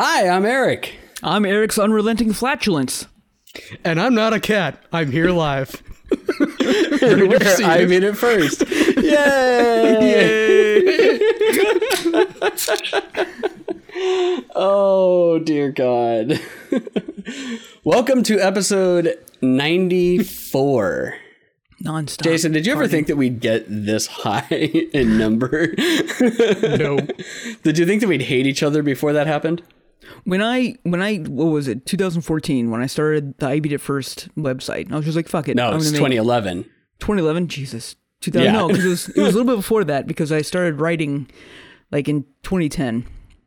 Hi, I'm Eric. I'm Eric's unrelenting flatulence. And I'm not a cat. I'm here live. Where I'm in it first. Yay! oh, dear God. Welcome to episode 94. Nonstop. Jason, did you ever think that we'd get this high in number? No. did you think that we'd hate each other before that happened? When I when I what was it 2014 when I started the I Beat It First website. I was just like fuck it No, it's 2011. 2011 Jesus. 2000 Yeah. no because it was it was a little bit before that because I started writing like in 2010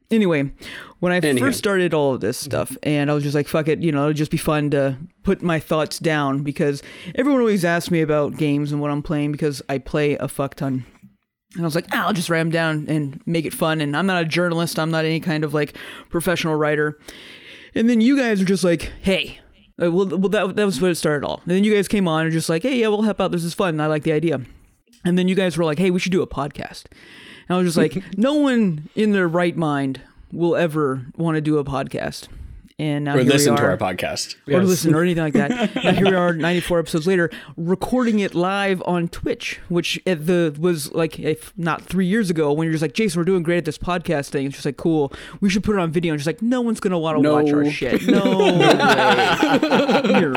anyway when I first started all of this stuff and I was just like fuck it you know it'll just be fun to put my thoughts down because everyone always asks me about games and what I'm playing because I play a fuck ton and I was like, ah, I'll just write them down and make it fun. And I'm not a journalist. I'm not any kind of like professional writer. And then you guys are just like, hey, uh, well, well that, that was what it started all. And then you guys came on and just like, hey, yeah, we'll help out. This is fun. I like the idea. And then you guys were like, hey, we should do a podcast. And I was just like, no one in their right mind will ever want to do a podcast. And now uh, Or listen to our podcast. or listen or anything like that. now here we are, 94 episodes later, recording it live on Twitch, which at the was like if not three years ago when you're just like Jason, we're doing great at this podcast thing. It's just like cool. We should put it on video. And just like no one's gonna want to No. watch our shit. No way. You're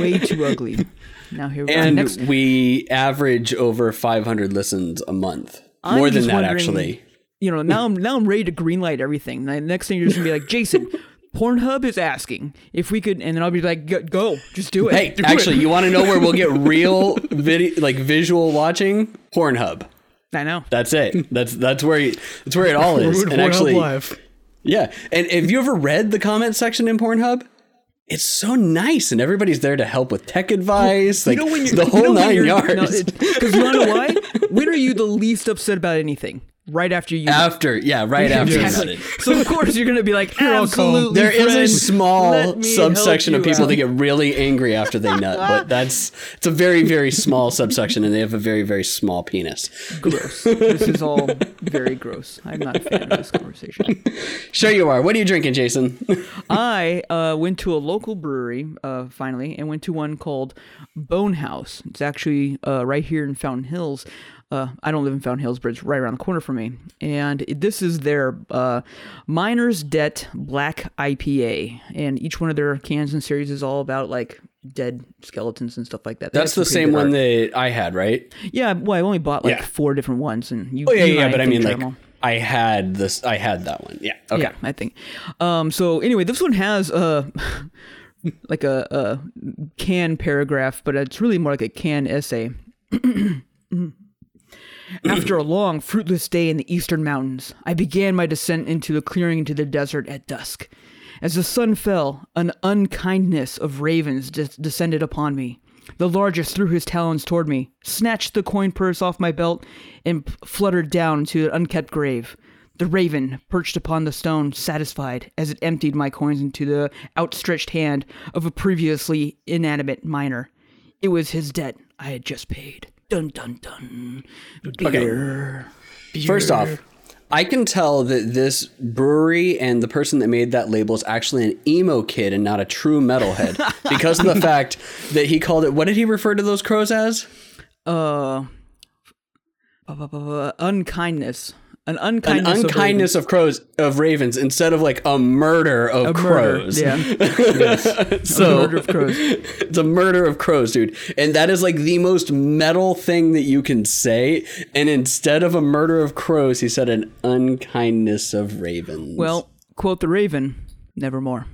way too ugly. Now here we are. And Next, we average over 500 listens a month. I'm More than that, actually. you know now I'm now I'm ready to greenlight everything. The next thing you're just gonna be like Jason. Pornhub is asking if we could, and then I'll be like, "Go, go just do it." Hey, Do it." actually, you want to know where we'll get real video, like visual watching? Pornhub. I know. That's it. That's that's where you, that's where it all is. with And Pornhub actually, Live. yeah. And have you ever read the comment section in Pornhub? It's so nice, and everybody's there to help with tech advice, like you know when you're the you whole know nine you're- yards. No, because you want to know why? When are you the least upset about anything? Right after you. after, yeah, right after you Exactly. got it. So of course you're gonna be like, You're all calm. absolutely. There is a small subsection of people out." that get really angry after they nut, but that's it's a very very small subsection, and they have a very very small penis. gross. This is all very gross. I'm not a fan of this conversation. Sure you are. What are you drinking, Jason? I uh, went to a local brewery uh, finally, and went to one called Bone House. It's actually uh, right here in Fountain Hills. Uh, I don't live in Fountain Hills, but it's right around the corner from me. And this is their uh, Miner's Debt Black IPA, and each one of their cans and series is all about like dead skeletons and stuff like that. They That's the same one that I had, right? Yeah, well, I only bought like Yeah. four different ones, and you. Oh yeah, you yeah. But I mean, like. I had this. I had that one. Yeah. Okay. Yeah, I think. Um, so anyway, this one has a like a, a can paragraph, but it's really more like a can essay. After a long, fruitless day in the eastern mountains, I began my descent into the clearing into the desert at dusk. As the sun fell, an unkindness of ravens des- descended upon me. The largest threw his talons toward me, snatched the coin purse off my belt, and p- fluttered down to an unkept grave. The raven perched upon the stone, satisfied, as it emptied my coins into the outstretched hand of a previously inanimate miner. It was his debt I had just paid. Dun dun dun. Beer. First off, I can tell that this brewery and the person that made that label is actually an emo kid and not a true metalhead because of the fact that he called it. What did he refer to those crows as? Uh, bu- uh, bu- uh, bu- uh, unkindness. An An unkindness. of of crows of ravens instead of like a murder of a murder. crows. Yeah. yes. So a murder of crows. it's a murder of crows, dude. And that is like the most metal thing that you can say. And instead of a murder of crows, he said an unkindness of ravens. Well, quote the Raven, nevermore.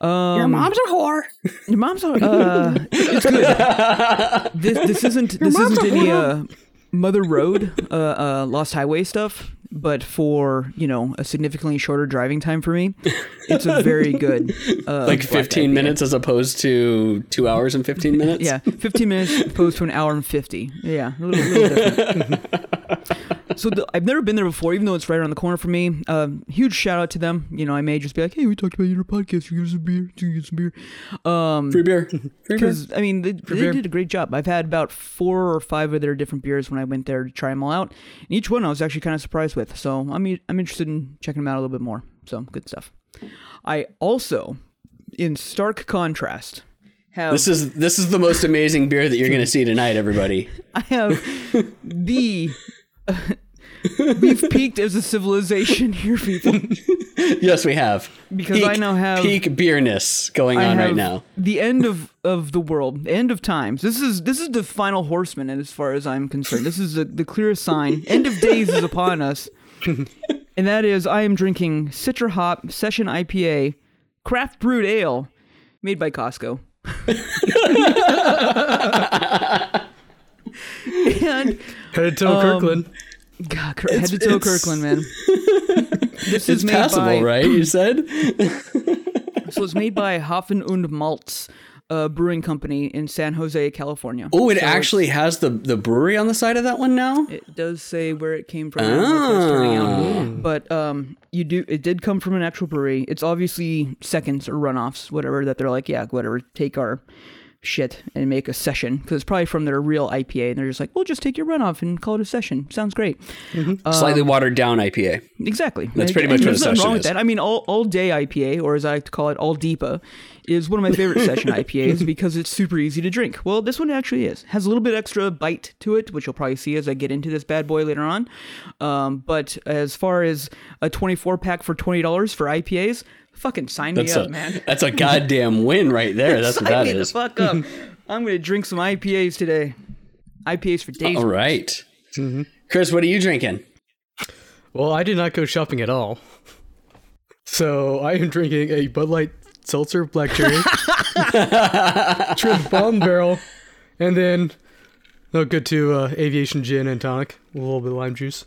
your mom's a whore. Your mom's a, uh, it's good. This this isn't this isn't any uh, Mother Road uh, uh, Lost Highway stuff, but for you know a significantly shorter driving time for me, it's a very good uh, Like 15 IPA. minutes as opposed to two hours and 15 minutes? Yeah, 15 minutes opposed to an hour and 50. Yeah, a little, little different. so the, I've never been there before, even though it's right around the corner for me. Um, huge shout out to them. You know, I may just be like, hey, we talked about your podcast. You give us some beer. You get some beer. Um, Free beer. Free beer. because I mean, they, they beer. did a great job. I've had about four or five of their different beers when I went there to try them all out. And each one I was actually kind of surprised with. So I'm I'm interested in checking them out a little bit more. So good stuff. I also, in stark contrast, have This is this is the most amazing beer that you're going to see tonight, everybody. I have the. we've peaked as a civilization here, people. yes, we have Because I now have- peak beerness going I on right now. The end of, of the world, end of times. This is this is the final horseman, as far as I'm concerned. This is the, the clearest sign. End of days is upon us, and that is I am drinking Citra Hop Session IPA, craft brewed ale, made by Costco. and Headed to Um, Kirkland. God, Kir- head to toe it's- Kirkland, man. This It's is made passable, by, right? You said. So it's made by Hopfen und Malz uh, Brewing Company in San Jose, California. Oh, it So actually has the the brewery on the side of that one now. It does say where it came from. I don't know if it's turning out. But um, you do. It did come from an actual brewery. It's obviously seconds or runoffs, whatever. That they're like, yeah, whatever. Take our shit and make a session because it's probably from their real IPA, and they're just like, we'll just take your runoff and call it a session. Sounds great. Slightly watered down IPA. Exactly. That's And- pretty and much what a session wrong with that. I mean, all, all day IPA, or as I like to call it, all deepa, is one of my favorite session IPAs because it's super easy to drink. Well, this one actually is. Has a little bit extra bite to it, which you'll probably see as I get into this bad boy later on. Um, but as far as a 24 pack for $20 for IPAs, fucking sign That's me up, man. that's a goddamn win right there. That's what sign that me the fuck up. I'm going to drink some IPAs today. IPAs for days. All right, Chris, what are you drinking? Well, I did not go shopping at all. So I am drinking a Bud Light Seltzer Black Cherry, trimmed bottom barrel, and then no good to uh, aviation gin and tonic, a little bit of lime juice.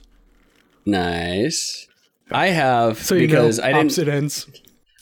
Nice. I have So you because know, I didn't opposite ends.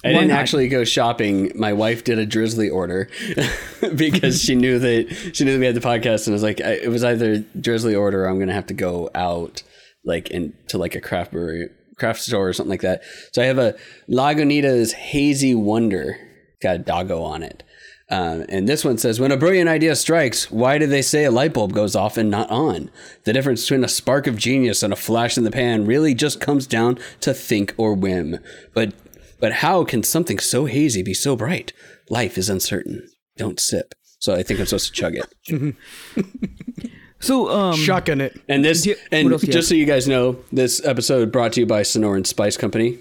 I didn't not? actually go shopping. My wife did a drizzly order because she knew that she knew that we had the podcast, and it was like I, it was either drizzly order or I'm gonna have to go out like into like a craft brewery, craft store or something like that. So I have a Lagunitas Hazy Wonder, got a doggo on it. Um, and this one says, when a brilliant idea strikes, why do they say a light bulb goes off and not on? The difference between a spark of genius and a flash in the pan really just comes down to think or whim. But but how can something so hazy be so bright? Life is uncertain. Don't sip. So I think I'm supposed to chug it. So, um, Shotgun it. And this, you- and what else do you just so you guys know, this episode brought to you by Sonoran Spice Company.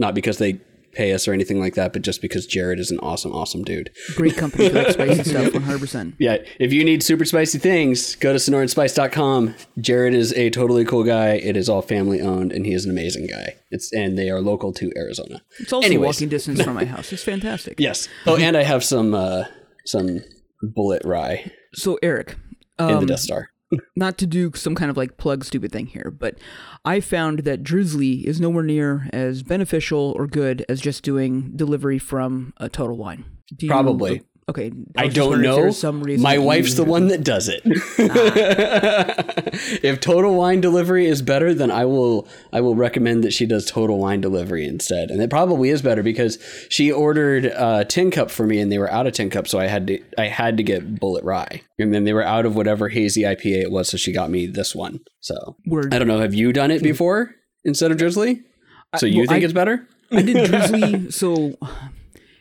Not because they pay us or anything like that, but just because Jared is an awesome, awesome dude. great company for that spicy stuff, 100%. Yeah, if you need super spicy things, go to sonoranspice.com. Jared is a totally cool guy. It is all family owned, and he is an amazing guy. It's and they are local to Arizona. It's also Anyways. walking distance from my house. It's fantastic. Yes. Oh, and I have some uh, some Bulleit rye So, Eric, in um, the Death Star. Not to do some kind of like plug stupid thing here, but I found that Drizzly is nowhere near as beneficial or good as just doing delivery from a Total Wine. Do Probably. Okay. I just don't know. Some reason My wife's the one that does it. if Total Wine Delivery is better, then I will I will recommend that she does Total Wine Delivery instead. And it probably is better because she ordered a tin cup for me and they were out of tin cup, so I had to I had to get Bulleit Rye. And then they were out of whatever hazy IPA it was, so she got me this one. So Word. I don't know, have you done it before instead of Drizzly? So you well, think I- it's better? I did Drizzly, so,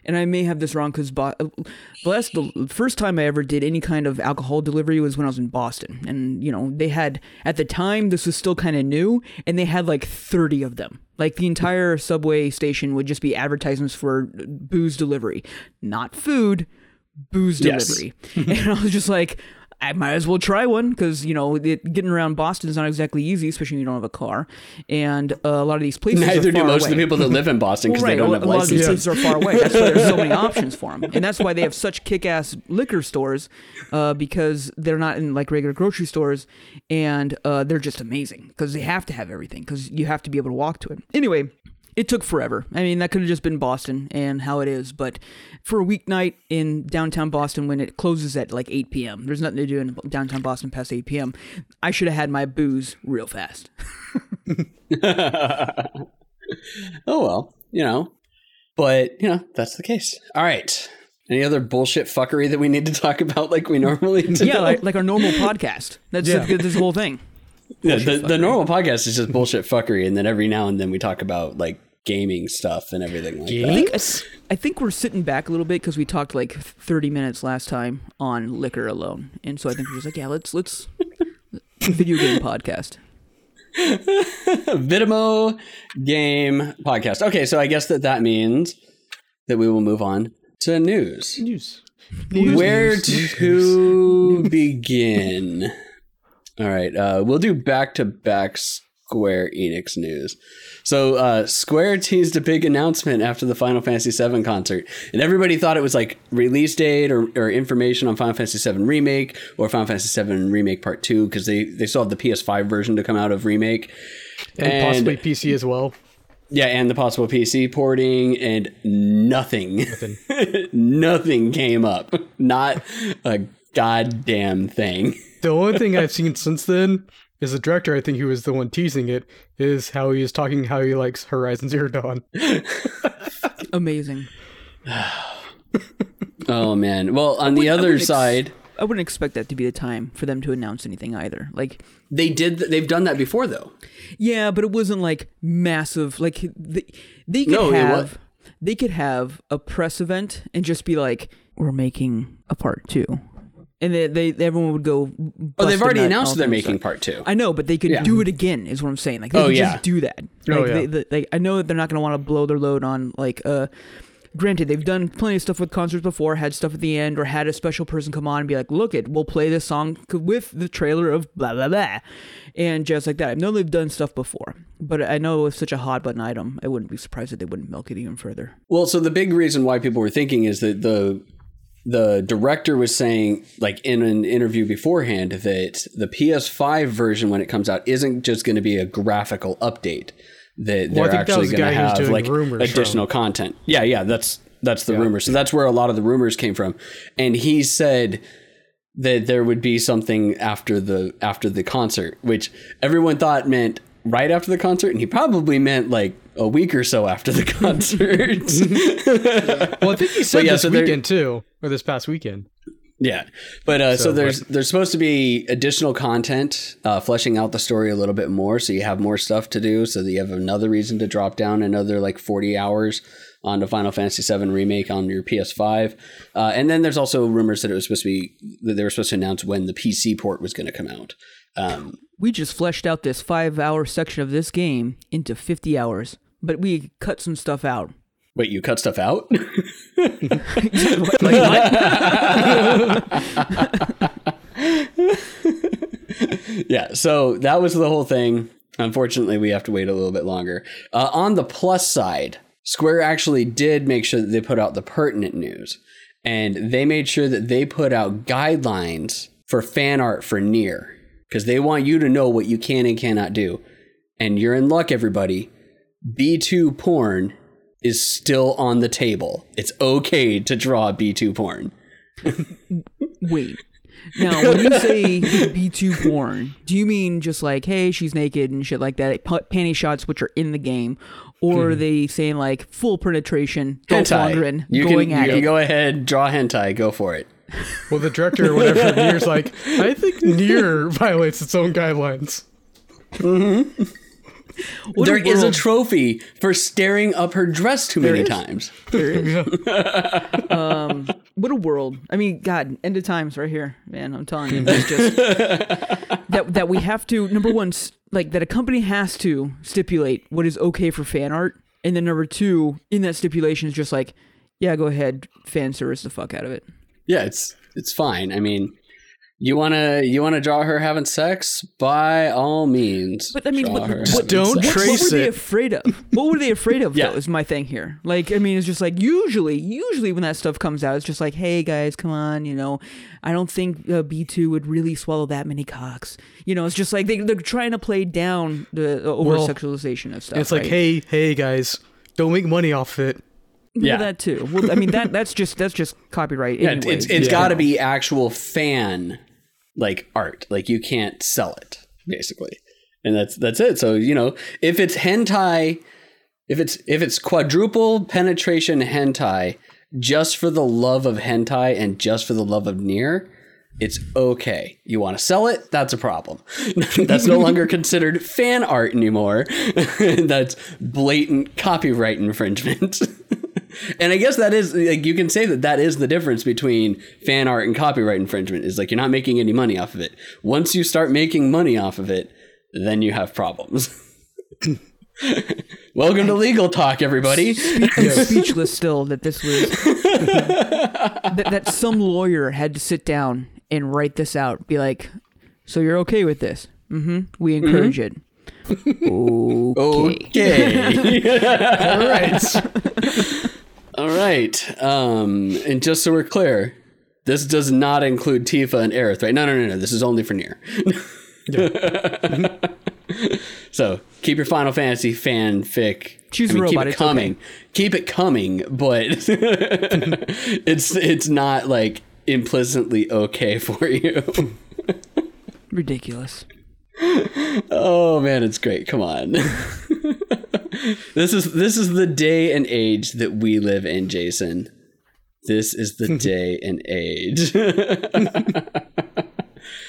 and I may have this wrong because Bo- the last the first time I ever did any kind of alcohol delivery was when I was in Boston, and you know they had at the time this was still kind of new, and they had like thirty of them. Like the entire subway station would just be advertisements for booze delivery, not food, booze Yes. delivery, and I was just like. I might as well try one because you know it, getting around Boston is not exactly easy, especially when you don't have a car. And uh, a lot of these places Neither are do far most away. of the people that live in Boston because Well, they don't have a lot of these places are far away. That's why there's so many options for them, and that's why they have such kick-ass liquor stores, uh, because they're not in like regular grocery stores, and uh, they're just amazing because they have to have everything because you have to be able to walk to it. Anyway. It took forever. I mean, that could have just been Boston and how it is. But for a weeknight in downtown Boston when it closes at like 8 p.m., there's nothing to do in downtown Boston past 8 p.m. I should have had my booze real fast. Oh well, you know. But, you know, that's the case. All right. Any other bullshit fuckery that we need to talk about like we normally do? yeah, like, like our normal podcast. That's Yeah. this whole thing. Yeah, the, the normal podcast is just bullshit fuckery, and then every now and then we talk about like gaming stuff and everything like I that. think, I, I think we're sitting back a little bit because we talked like 30 minutes last time on liquor alone, and so I think we're just like, yeah, let's let's video game podcast. Vidimo game podcast. Okay, so I guess that that means that we will move on to news. News. Where news, news, to begin? All right, uh, we'll do back to back Square Enix news. So uh, Square teased a big announcement after the Final Fantasy VII concert, and everybody thought it was like release date or, or information on Final Fantasy VII Remake or Final Fantasy VII Remake Part Two because they they still have the PS5 version to come out of Remake, and, possibly PC as well. Yeah, and the possible PC porting, and nothing, Nothing. nothing came up. Not a goddamn thing. The only thing I've seen since then is the director. I think he was the one teasing it is how he is talking how he likes Horizon Zero Dawn. Amazing. Oh man. Well, on the other wouldn't ex- side, I wouldn't expect that to be the time for them to announce anything either. Like, they did. They've done that before, though. yeah, but it wasn't like massive. Like they, they could No, have they could have a press event and just be like, "We're making a part two. And they, they everyone would go. Oh, they've already announced all they're making stuff. part two. I know, but they could Yeah. do it again. Is what I'm saying. Like they Oh, could yeah. just do that. Oh, yeah. they, the, like I know that they're not going to want to blow their load on like uh. Granted, they've done plenty of stuff with concerts before. Had stuff at the end, or had a special person come on and be like, "Look, it, we'll play this song with the trailer of blah blah blah," and just like that. I know they've done stuff before, but I know it's such a hot button item. I wouldn't be surprised if they wouldn't milk it even further. Well, so the big reason why people were thinking is that the the director was saying, like in an interview beforehand, that the PS5 version when it comes out isn't just going to be a graphical update. That Well, they're actually going to guy who was have like additional content. Yeah, yeah, that's that's the rumor. So that's where a lot of the rumors came from. And he said that there would be something after the after the concert, which everyone thought meant right after the concert, and he probably meant like a week or so after the concert. Well, I think he said yeah, this so weekend too, or this past weekend. Yeah, but uh, so, So, there's there's supposed to be additional content, uh, fleshing out the story a little bit more, so you have more stuff to do, so that you have another reason to drop down another like 40 hours onto Final Fantasy VII remake on your PS5, uh, and then there's also rumors that it was supposed to be that they were supposed to announce when the PC port was going to come out. Um, We just fleshed out this five-hour section of this game into 50 hours, but we cut some stuff out. wait, you cut stuff out? like what? yeah, so that was the whole thing. Unfortunately, we have to wait a little bit longer. Uh, on the plus side, Square actually did make sure that they put out the pertinent news, and they made sure that they put out guidelines for fan art for Nier, because they want you to know what you can and cannot do. And you're in luck, everybody. B2 porn is still on the table. It's okay to draw B2 porn. Wait. Now, when you say B2 porn, do you mean just like, hey, she's naked and shit like that, pa- panty shots which are in the game, or are they saying like full penetration, Hentai. You going can, at you it? can go ahead, draw hentai, go for it. Well, the director or whatever of Nier's like, I think Nier violates its own guidelines. Mm-hmm. What There is a world- trophy for staring up her dress too many is? times. Um, what a world! I mean, God, end of times right here, man. I'm telling you, just that that we have to number one, like that a company has to stipulate what is okay for fan art, and then number two, in that stipulation is just like, yeah, go ahead, fan service the fuck out of it. Yeah, it's it's fine. I mean, you wanna you wanna draw her having sex by all means. But I mean, draw what, her what, having don't what, sex. what trace were they afraid of? What were they afraid of? Yeah. though, is my thing here. Like, I mean, it's just like usually, usually when that stuff comes out, it's just like, hey guys, come on, you know, I don't think uh, B two would really swallow that many cocks. You know, it's just like they, they're trying to play down the uh, over sexualization of stuff. It's like, right? hey, hey guys, don't make money off it. Well, Yeah. that too. Well, I mean, that that's just that's just copyright. Yeah, anyway. it's it's Yeah. got to be actual fan like art. Like you can't sell it basically, and that's that's it. So you know, if it's hentai, if it's if it's quadruple penetration hentai, just for the love of hentai and just for the love of Nier, it's okay. You want to sell it? That's a problem. That's no longer considered fan art anymore. That's blatant copyright infringement. And I guess that is like you can say that that is the difference between fan art and copyright infringement is like you're not making any money off of it. Once you start making money off of it, then you have problems. Welcome to legal talk, everybody. I'm speechless still that this was that, that some lawyer had to sit down and write this out. Be like, so you're okay with this? Mm-hmm. We encourage it. Okay. Okay. All right. All right. Um, and just so we're clear, this does not include Tifa and Aerith, right? No, no, no, no. This is only for Nier. so keep your Final Fantasy fanfic. Choose I mean, a keep it coming. Keep it coming, but it's it's not like implicitly okay for you. Ridiculous. Oh man, it's great. Come on. this is this is the day and age that we live in, Jason. This is the day and age.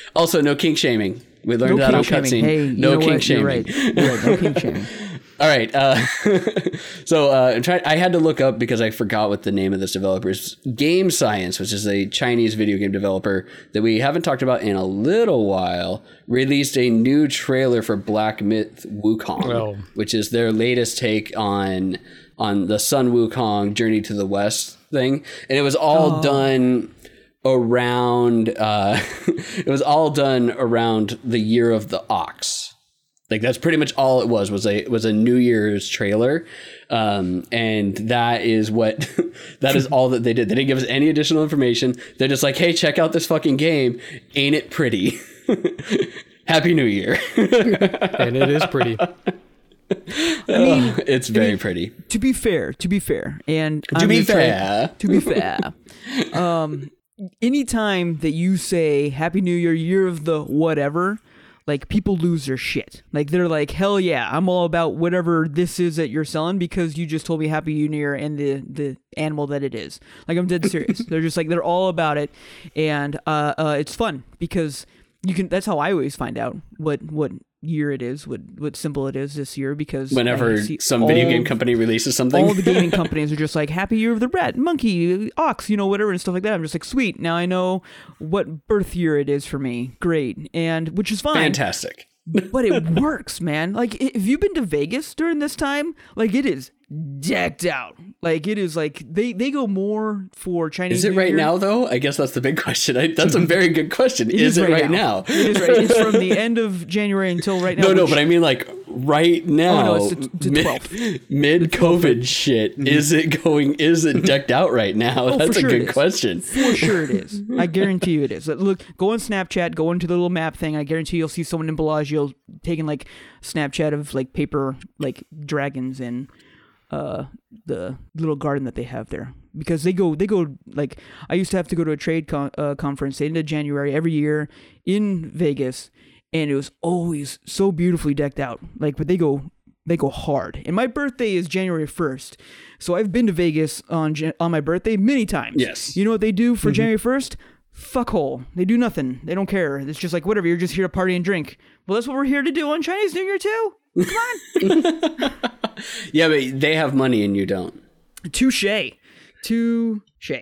also, no kink shaming. We learned No that on cutscene. Hey, no kink what? shaming. You're right. You're right. No kink shaming. All right. Uh, so uh, I'm trying, I had to look up because I forgot what the name of this developer is. Game Science, which is a Chinese video game developer that we haven't talked about in a little while, released a new trailer for Black Myth Wukong, Oh. which is their latest take on on the Sun Wukong Journey to the West thing, and it was all done around. Uh, it was all done around the year of the ox. Like that's pretty much all it was was a was a New Year's trailer, um, and that is what that is all that they did. They didn't give us any additional information. They're just like, hey, check out this fucking game. Ain't it pretty? Happy New Year. and it is pretty. I mean, it's very pretty. to be fair, to be fair, and To I'm be gonna try- fair. to be fair, um, anytime that you say Happy New Year, year of the whatever, like people lose their shit. Like they're like, hell yeah, I'm all about whatever this is that you're selling because you just told me Happy New Year and the the animal that it is. Like I'm dead serious. they're just like they're all about it, and uh, uh, it's fun because you can. That's how I always find out what what year it is, what what symbol it is this year because Whenever some video game company releases something, all the gaming companies are just like happy year of the rat monkey ox you know whatever and stuff like that. I'm just like sweet now i know what birth year it is for me. Great. And which is fine. Fantastic. but it works man. Like if you've been to vegas during this time? Like it is decked out like it is like they they go more for chinese Is it right Year. now though? I guess that's the big question. I, that's a very good question. is, it right now? it is right it's from the end of january until right now No, no, but I mean like right now. Oh, no, it's the- the mid, 12th. mid COVID shit. Mm-hmm. Is it going? Is it decked out right now? Oh, That's a sure good question. For sure it is. I guarantee you it is. Look, go on Snapchat, go into the little map thing. I guarantee you'll see someone in Bellagio taking like Snapchat of like paper like dragons in uh the little garden that they have there. Because they go they go like I used to have to go to a trade con- uh, conference end of January every year in Vegas and it was always so beautifully decked out. Like but they go they go hard. And my birthday is January 1st so I've been to Vegas on on my birthday many times. Yes. you know what they do for January 1st fuckhole. They do nothing. They don't care. It's just like whatever you're just here to party and drink. Well that's what we're here to do on Chinese New Year too Yeah, but they have money and you don't. touche touche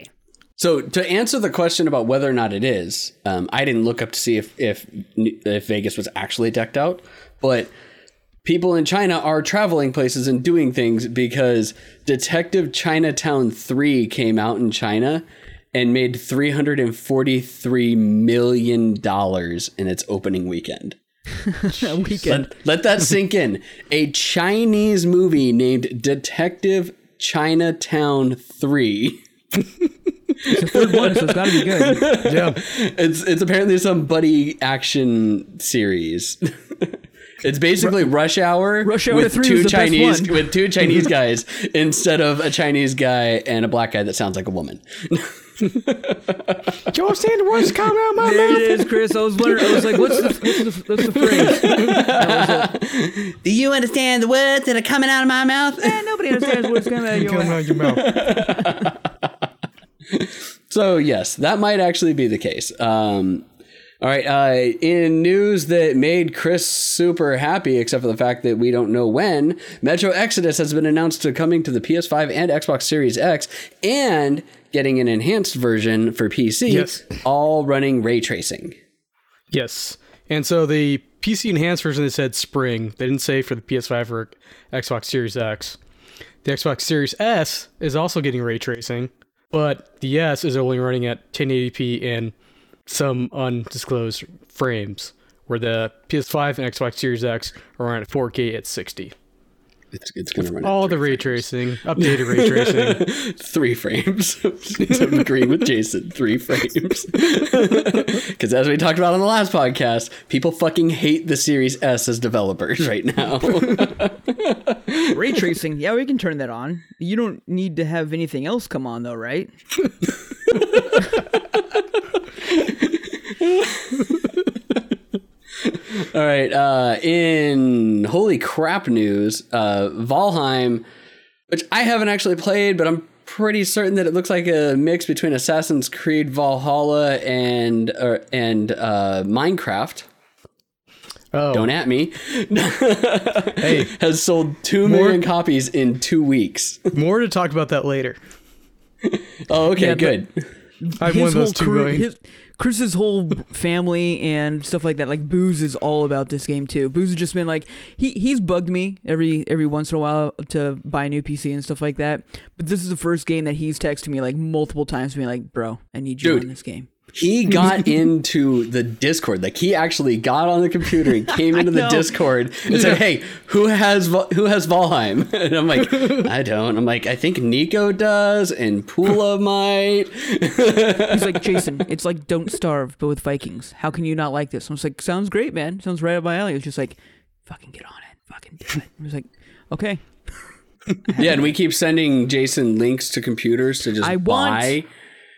So to answer the question about whether or not it is, um, I didn't look up to see if if if Vegas was actually decked out, but people in China are traveling places and doing things because Detective Chinatown 3 came out in China and made 343 million dollars in its opening weekend. a weekend Let, let that sink in. A Chinese movie named Detective Chinatown 3 It's the third one, so it's got to be good. Yeah. it's it's apparently some buddy action series. it's basically Rush Hour, Rush Hour with two was the best Chinese with two Chinese guys instead of a Chinese guy and a black guy that sounds like a woman. Joe Sanders coming out my There mouth. it is, Chris. I was wondering. I was like, "What's the what's the, what's the phrase?" Was it. Do you understand the words that are coming out of my mouth? Eh, nobody understands what's going on. Coming out your mouth. So yes, that might actually be the case. Um, all right. Uh, in news that made Chris super happy, except for the fact that we don't know when, Metro Exodus has been announced to coming to the PS5 and Xbox Series X, and getting an enhanced version for PC, Yes. all running ray tracing. Yes. And so the PC enhanced version they said spring. They didn't say for the PS5 or Xbox Series X. The Xbox Series S is also getting ray tracing, but the S is only running at 1080p and some undisclosed frames, where the PS5 and Xbox Series X are running at 4K at 60. It's, it's going to run All the ray tracing, updated ray tracing. three frames. I'm agreeing with Jason. Three frames. Because as we talked about on the last podcast, people fucking hate the Series S as developers right now. Ray tracing. Yeah, we can turn that on. You don't need to have anything else come on though, right? All right. Uh, in holy crap news, uh, Valheim, which I haven't actually played, but I'm pretty certain that it looks like a mix between Assassin's Creed Valhalla and uh, and uh, Minecraft. Oh, Don't at me. hey, Has sold two million copies in two weeks. more to talk about that later. Oh, okay, Yeah, good. I'm one of those two crew, his, Chris's whole family and stuff like that. Like Booze is all about this game too. Booze has just been like he he's bugged me every every once in a while to buy a new PC and stuff like that. But this is the first game that he's texted me like multiple times, being like, "Bro, I need you Dude. in this game." He got into the Discord. Like he actually got on the computer and came into the. Discord and said, "Hey, who has who has Valheim?" And I'm like, "I don't." I'm like, "I think Nico does, and Pula might." He's like, "Jason, it's like Don't Starve, but with Vikings. How can you not like this?" I was like, "Sounds great, man. Sounds right up my alley." He was just like, "Fucking get on it. Fucking do it." I was like, "Okay." yeah, and we keep sending Jason links to computers to just I want- buy.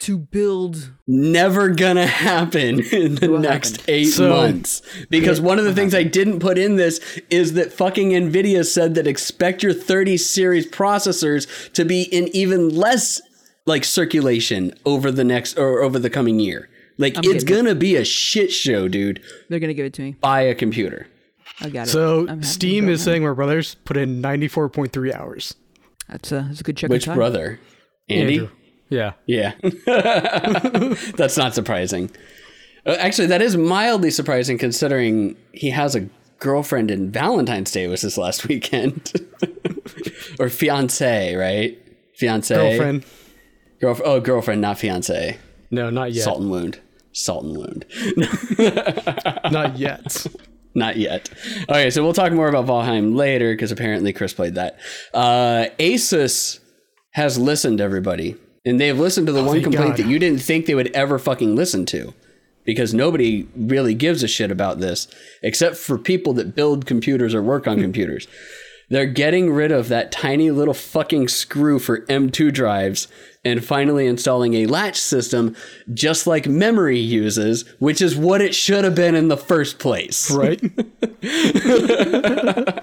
To build Never gonna happen in the What next happened? eight So- months. Because one of the things I didn't put in this is that fucking Nvidia said that expect your 30 series processors to be in even less like circulation over the next or over the coming year. Like it's getting it. gonna be a shit show, dude. they're gonna give it to me. Buy a computer. I got it. So Steam is that. saying our brothers put in 94.3 hours. That's a that's a good check. Which brother? Andy? Andrew. Yeah. Yeah. That's not surprising. Uh, Actually, that is mildly surprising considering he has a girlfriend and Valentine's Day was his last weekend. or fiance, right? Fiance. Girlfriend. Girlf- oh, girlfriend, not fiance. No, not yet. Salt and wound. Salt and wound. Not yet. Not yet. Okay, so we'll talk more about Valheim later because apparently Chris played that. Uh, Asus has listened, everybody, and they've listened to the oh one thank complaint God. that you didn't think they would ever fucking listen to, because nobody really gives a shit about this except for people that build computers or work on computers. They're getting rid of that tiny little fucking screw for M2 drives and finally installing a latch system just like memory uses, which is what it should have been in the first place. Right?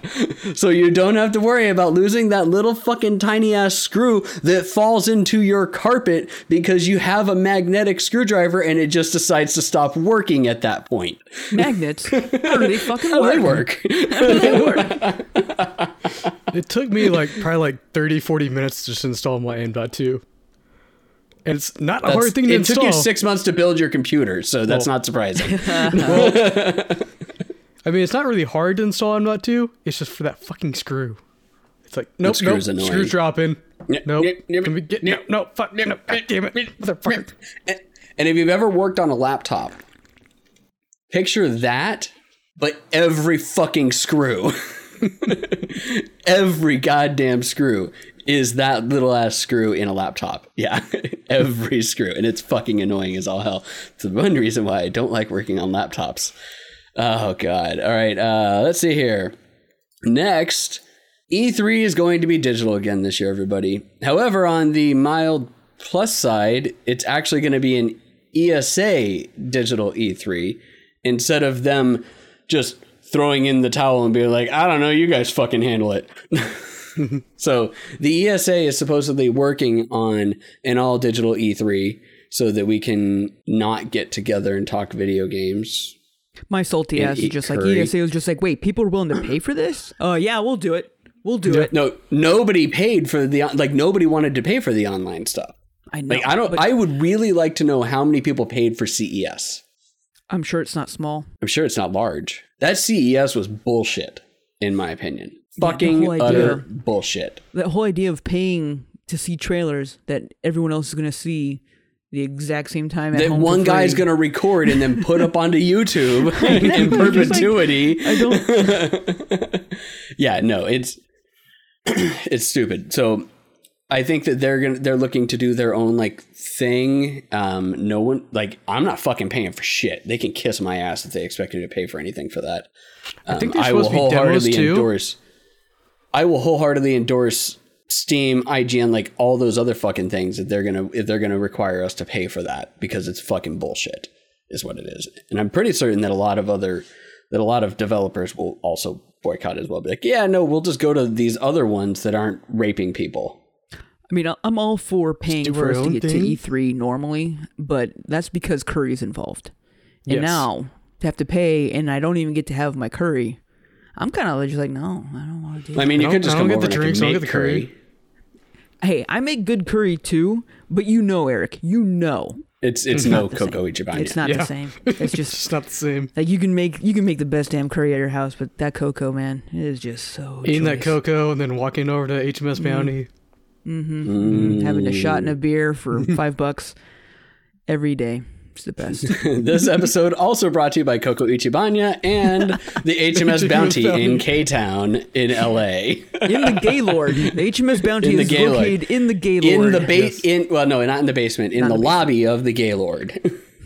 So you don't have to worry about losing that little fucking tiny ass screw that falls into your carpet because you have a magnetic screwdriver and it just decides to stop working at that point. Magnets. How do they fucking How work? they work? How do they work? it took me like probably like 30, 40 minutes to just install my M.2. It's not a hard thing to it install. It took you six months to build your computer, so that's Well- not surprising. I mean, it's not really hard to install M.2. It's just for that fucking screw. It's like, nope, nope, screw's annoying. screw's dropping. Nope. yep, yep, Can we get, no, no, fuck, no, God damn it, motherfucker. and if you've ever worked on a laptop, picture that, but every fucking screw. every goddamn screw is that little ass screw in a laptop. Yeah, every screw. And it's fucking annoying as all hell. It's the one reason why I don't like working on laptops. Oh, God. All right, uh, let's see here. Next, E3 is going to be digital again this year, everybody. However, on the mild plus side, it's actually going to be an ESA digital E3 instead of them just throwing in the towel and being like, I don't know, you guys fucking handle it. so the ESA is supposedly working on an all digital E3. so that we can not get together and talk video games. My salty ass is just like curry. ESA was just like, wait, people are willing to pay for this? Uh, yeah, we'll do it. We'll do it. No, nobody paid for the like nobody wanted to pay for the online stuff. I know. Like I don't I would really like to know how many people paid for CES. I'm sure it's not small. I'm sure it's not large. That CES was bullshit in my opinion. The Fucking whole idea- utter bullshit. That whole idea of paying to see trailers that everyone else is going to see the exact same time at That home one for guy's free. going to record and then put up onto YouTube in perpetuity. I don't. yeah, no, it's it's stupid. So I think that they're gonna they're looking to do their own like thing. Um, no one like I'm not fucking paying for shit. They can kiss my ass if they expect me to pay for anything for that. Um, I think there's I will to be demos wholeheartedly too. endorse. I will wholeheartedly endorse Steam, IGN, like all those other fucking things that they're gonna if they're gonna require us to pay for that because it's fucking bullshit, is what it is. And I'm pretty certain that a lot of other that a lot of developers will also boycott as well. Be like, yeah, no, we'll just go to these other ones that aren't raping people. I mean, I'm all for paying for us to get thing. to E3 normally, but that's because curry's involved. And Yes. now to have to pay, and I don't even get to have my curry. I'm kind of just like, no, I don't want to do. That. I mean, you I could just I come don't over get the and I drinks, can I don't make get the curry. curry. Hey, I make good curry too, but you know, Eric, you know, It's it's no the Coco. Ichiban. it's not Yeah. the same. It's It's just just not the same. like you can make you can make the best damn curry at your house, but that Coco man it is just so. Eating that choice. Coco and then walking over to HMS Bounty. Mm-hmm. having a shot and a beer for five bucks every day. It's the best. this episode also brought to you by Coco Ichibanya and the HMS Bounty in K Town in LA. in the Gaylord, the HMS Bounty In the is Gaylord. located in the Gaylord. in the base in well no not in the basement in the, the lobby of the Gaylord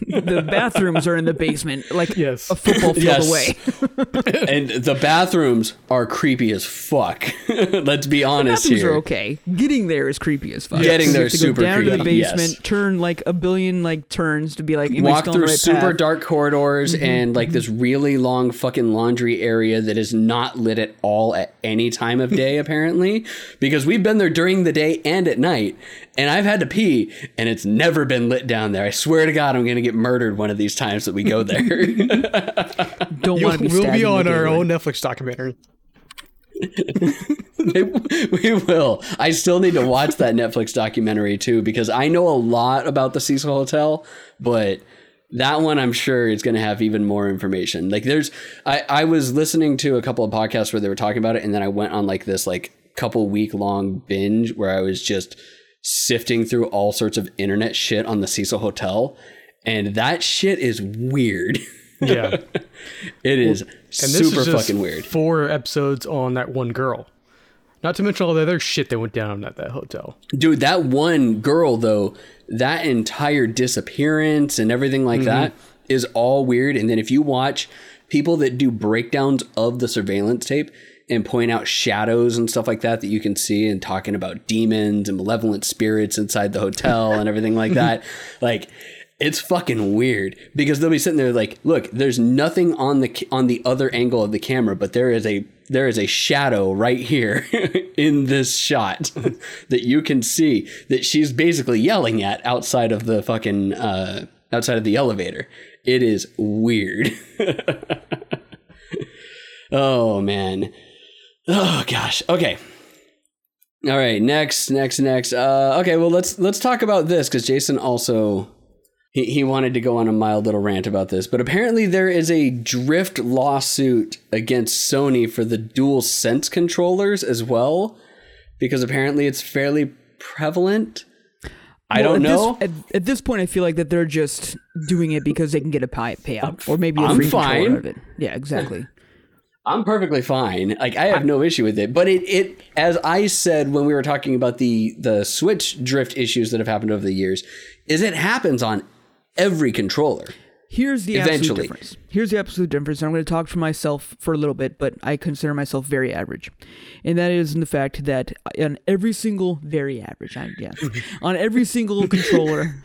the bathrooms are in the basement, like Yes. a football field Yes. away. and the bathrooms are creepy as fuck let's be honest the Bathrooms here are okay. Getting there is creepy as fuck. Getting You there have to is super down to the creepy, yes. basement, turn like a billion like turns to be like walk through right super path? Mm-hmm, dark corridors and like this really long fucking laundry area that is not lit at all at any time of day apparently because we've been there during the day and at night and I've had to pee and it's never been lit down there I swear to god I'm going to get murdered one of these times that we go there Don't want to be we'll be on our own Netflix documentary. we will. I still need to watch that Netflix documentary too because I know a lot about the Cecil Hotel, but that one I'm sure is going to have even more information. Like there's, I I was listening to a couple of podcasts where they were talking about it, and then I went on like this like couple week long binge where I was just sifting through all sorts of internet shit on the Cecil Hotel, and that shit is weird. Yeah. it is And this super is fucking weird. Four episodes on that one girl. Not to mention all the other shit that went down at that hotel. Dude, that one girl though, that entire disappearance and everything like mm-hmm. that is all weird. And then if you watch people that do breakdowns of the surveillance tape and point out shadows and stuff like that that you can see and talking about demons and malevolent spirits inside the hotel and everything like that, like it's fucking weird because they'll be sitting there like, look, there's nothing on the on the other angle of the camera, but there is a there is a shadow right here in this shot that you can see that she's basically yelling at outside of the fucking uh, outside of the elevator. It is weird. oh man. Oh gosh. Okay. All right. Next. Next. Next. Uh, okay. Well, let's let's talk about this because Jason also he, he wanted to go on a mild little rant about this, but apparently there is a drift lawsuit against Sony for the DualSense controllers as well, because apparently it's fairly prevalent. I Well, don't at know. This, at, at this point, I feel like that they're just doing it because they can get a pay, payout, or maybe a I'm free fine. controller of it. Yeah, exactly. I'm perfectly fine. Like I have no issue with it. But it it as I said when we were talking about the the Switch drift issues that have happened over the years, is it happens on every controller. Here's the Eventually. absolute difference. Here's the absolute difference. I'm going to talk for myself for a little bit, but I consider myself very average, and that is in the fact that on every single very average, I yeah, on every single controller.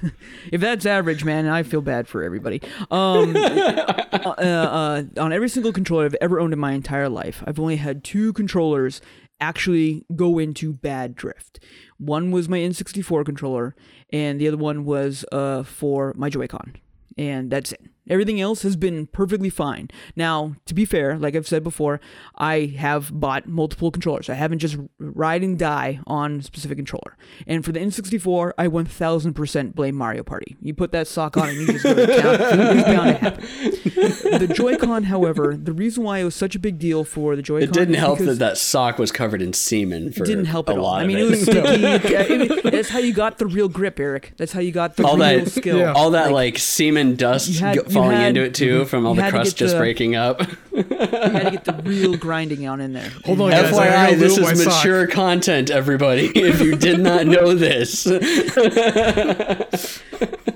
if that's average, man, I feel bad for everybody. Um, uh, uh, on every single controller I've ever owned in my entire life, I've only had two controllers actually go into bad drift. One was my N64 controller, and the other one was uh, for my Joy-Con, and that's it. Everything else has been perfectly fine. Now, to be fair, like I've said before, I have bought multiple controllers. I haven't just ride and die on a specific controller. And for the N64, I 1000% blame Mario Party. You put that sock on and you just go to town. It's bound to happen. The Joy-Con, however, the reason why it was such a big deal for the Joy-Con It didn't help that that sock was covered in semen for it didn't help a at all. lot I mean, of it was sticky. Yeah, I mean, that's how you got the real grip, Eric. That's how you got the all real that skill. Yeah. all that like, semen dust you had- go- you falling had- into it too from all the crust just the- breaking up. You had to get the real grinding on in there. Hold on, guys. FYI, gotta this is my sock. mature content, everybody. If you did not know this,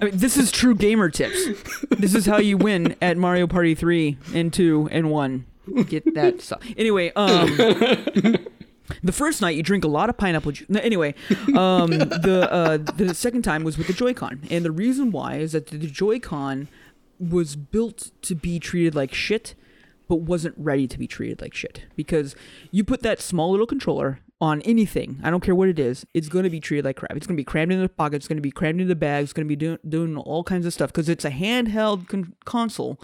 I mean, this is true gamer tips. This is how you win at Mario Party 3 and 2 and 1. Get that stuff. Anyway, um the first night you drink a lot of pineapple juice. No, anyway, um the uh the second time was with the Joy-Con. And the reason why is that the Joy-Con was built to be treated like shit but wasn't ready to be treated like shit. Because you put that small little controller on anything i don't care what it is it's going to be treated like crap. It's going to be crammed in the pocket it's going to be crammed in the bag it's going to be doing, doing all kinds of stuff because it's a handheld con- console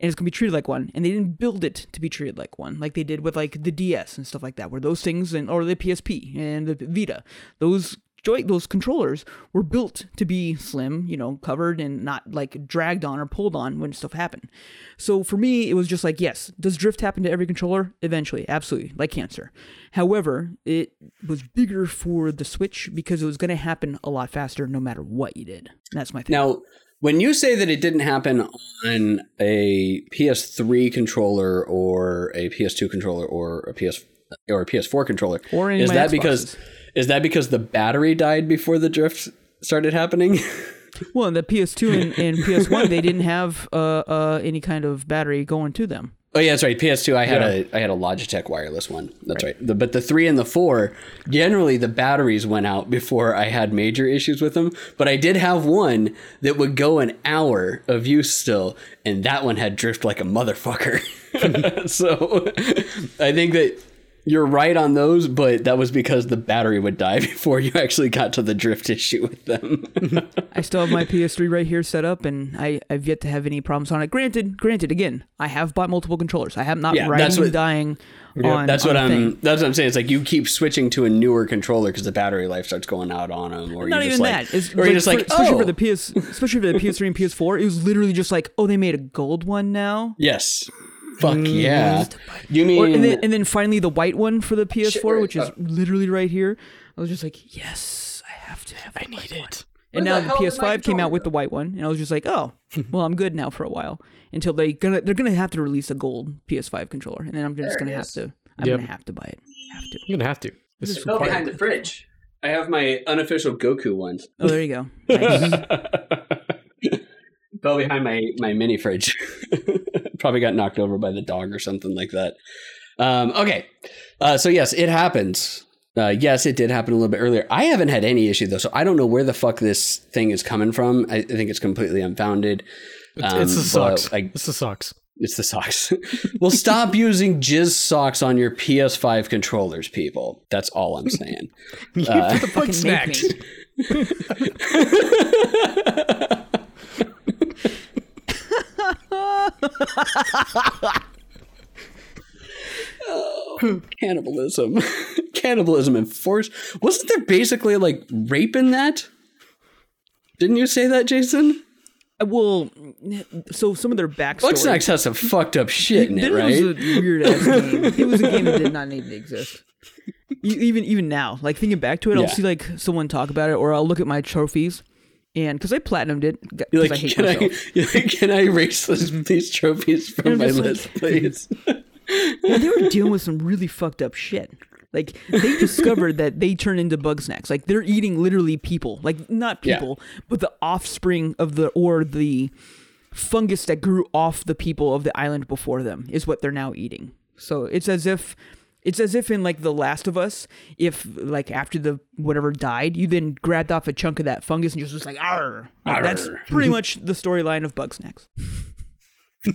and it's going to be treated like one. And they didn't build it to be treated like one like they did with like the ds and stuff like that where those things and or the psp and the vita those joy those controllers were built to be slim you know covered and not like dragged on or pulled on when stuff happened. So for me it was just like yes does drift happen to every controller? Eventually absolutely like cancer. However it was bigger for the switch because it was going to happen a lot faster no matter what you did. That's my thing. Now when you say that it didn't happen on a PS3 controller or a PS2 controller or a PS or a PS4 controller, Or is that because Xboxes. Is that because the battery died before the drift started happening? well in the ps2 and, and ps1 they didn't have uh, uh, any kind of battery going to them Oh yeah, that's right. PS2, I had Yeah. a I had a Logitech wireless one. That's right. The, but the three and the four, generally the batteries went out before I had major issues with them. But I did have one that would go an hour of use still, and that one had drift like a motherfucker. so I think that you're right on those, but that was because the battery would die before you actually got to the drift issue with them. I still have my PS3 right here set up, and I, I've yet to have any problems on it. Granted, granted, again, I have bought multiple controllers. I have not Yeah, riding what- dying on. that's what I'm. thing. That's what I'm saying. It's like you keep switching to a newer controller because the battery life starts going out on them, or Not even just like, that. It's or you're just like, for, especially oh, for the PS, especially for the PS3 and PS4. It was literally just like, oh, they made a gold one now. yes, fuck yeah. You mean Or, and then and then finally the white one for the PS4, Sure. which is Uh, literally right here. I was just like, yes, I have to have. I need it. And Where now the the hell did my PS5 came out with the white one, and I was just like, oh, well, I'm good now for a while until they gonna they're gonna have to release a gold PS5 controller, and then I'm just There gonna have to. I'm Yep. gonna have to buy it. Have to. You're gonna have to. This is fell behind the fridge. I have my unofficial Goku ones. Oh, there you go. Nice. fell behind my my mini fridge. Probably got knocked over by the dog or something like that. Um, okay, uh, so yes, it happens. Uh, yes, it did happen a little bit earlier. I haven't had any issue though, so I don't know where the fuck this thing is coming from. I, I think it's completely unfounded. It's, Um, it's the socks. I- it's the socks. It's the socks. well, stop using jizz socks on your PS5 controllers, people. That's all I'm saying. Uh, the Fucking foot snacks. Me. cannibalism, cannibalism and force. Wasn't there basically like rape in that? Didn't you say that, Jason? Uh, Well, so some of their backstory. Bugsnax has some fucked up shit in it, right? was a weird ass game. It was a game that did not need to exist. Even even now, like thinking back to it, Yeah. I'll see like someone talk about it, or I'll look at my trophies, and because I platinumed it, like, I hate can I, myself. you're like, can I erase this, these trophies from my just like- list, please? Yeah, they were dealing with some really fucked up shit. Like they discovered that they turn into Bugsnax. Like they're eating literally people. Like not Yeah. people, but the offspring of the or the fungus that grew off the people of the island before them is what they're now eating. So it's as if it's as if in like The Last of Us, if like after the whatever died, you then grabbed off a chunk of that fungus and just was like, Arr! Like, that's pretty much the storyline of Bugsnax.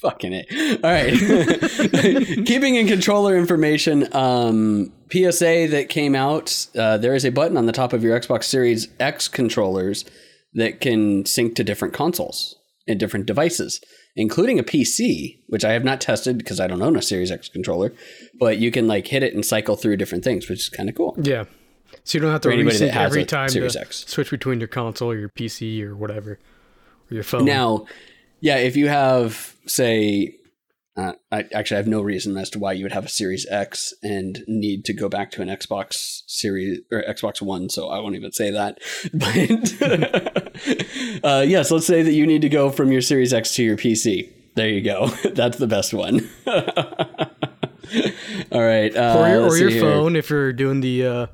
Fucking it. All right. Keeping in controller information, um, PSA that came out, uh, there is a button on the top of your Xbox Series X controllers that can sync to different consoles and different devices, including a PC, which I have not tested because I don't own a Series X controller, but you can like hit it and cycle through different things, which is kind of cool. Yeah. So you don't have to For anybody that resync every time Series to X. switch between your console or your PC or whatever, or your phone. Now, yeah, if you have, say, uh, I actually I have no reason as to why you would have a Series X and need to go back to an Xbox Series or Xbox One, so I won't even say that. But uh, yes, let's say that you need to go from your Series X to your PC. There you go. That's the best one. All right, uh, or your, or your phone if you're doing the uh,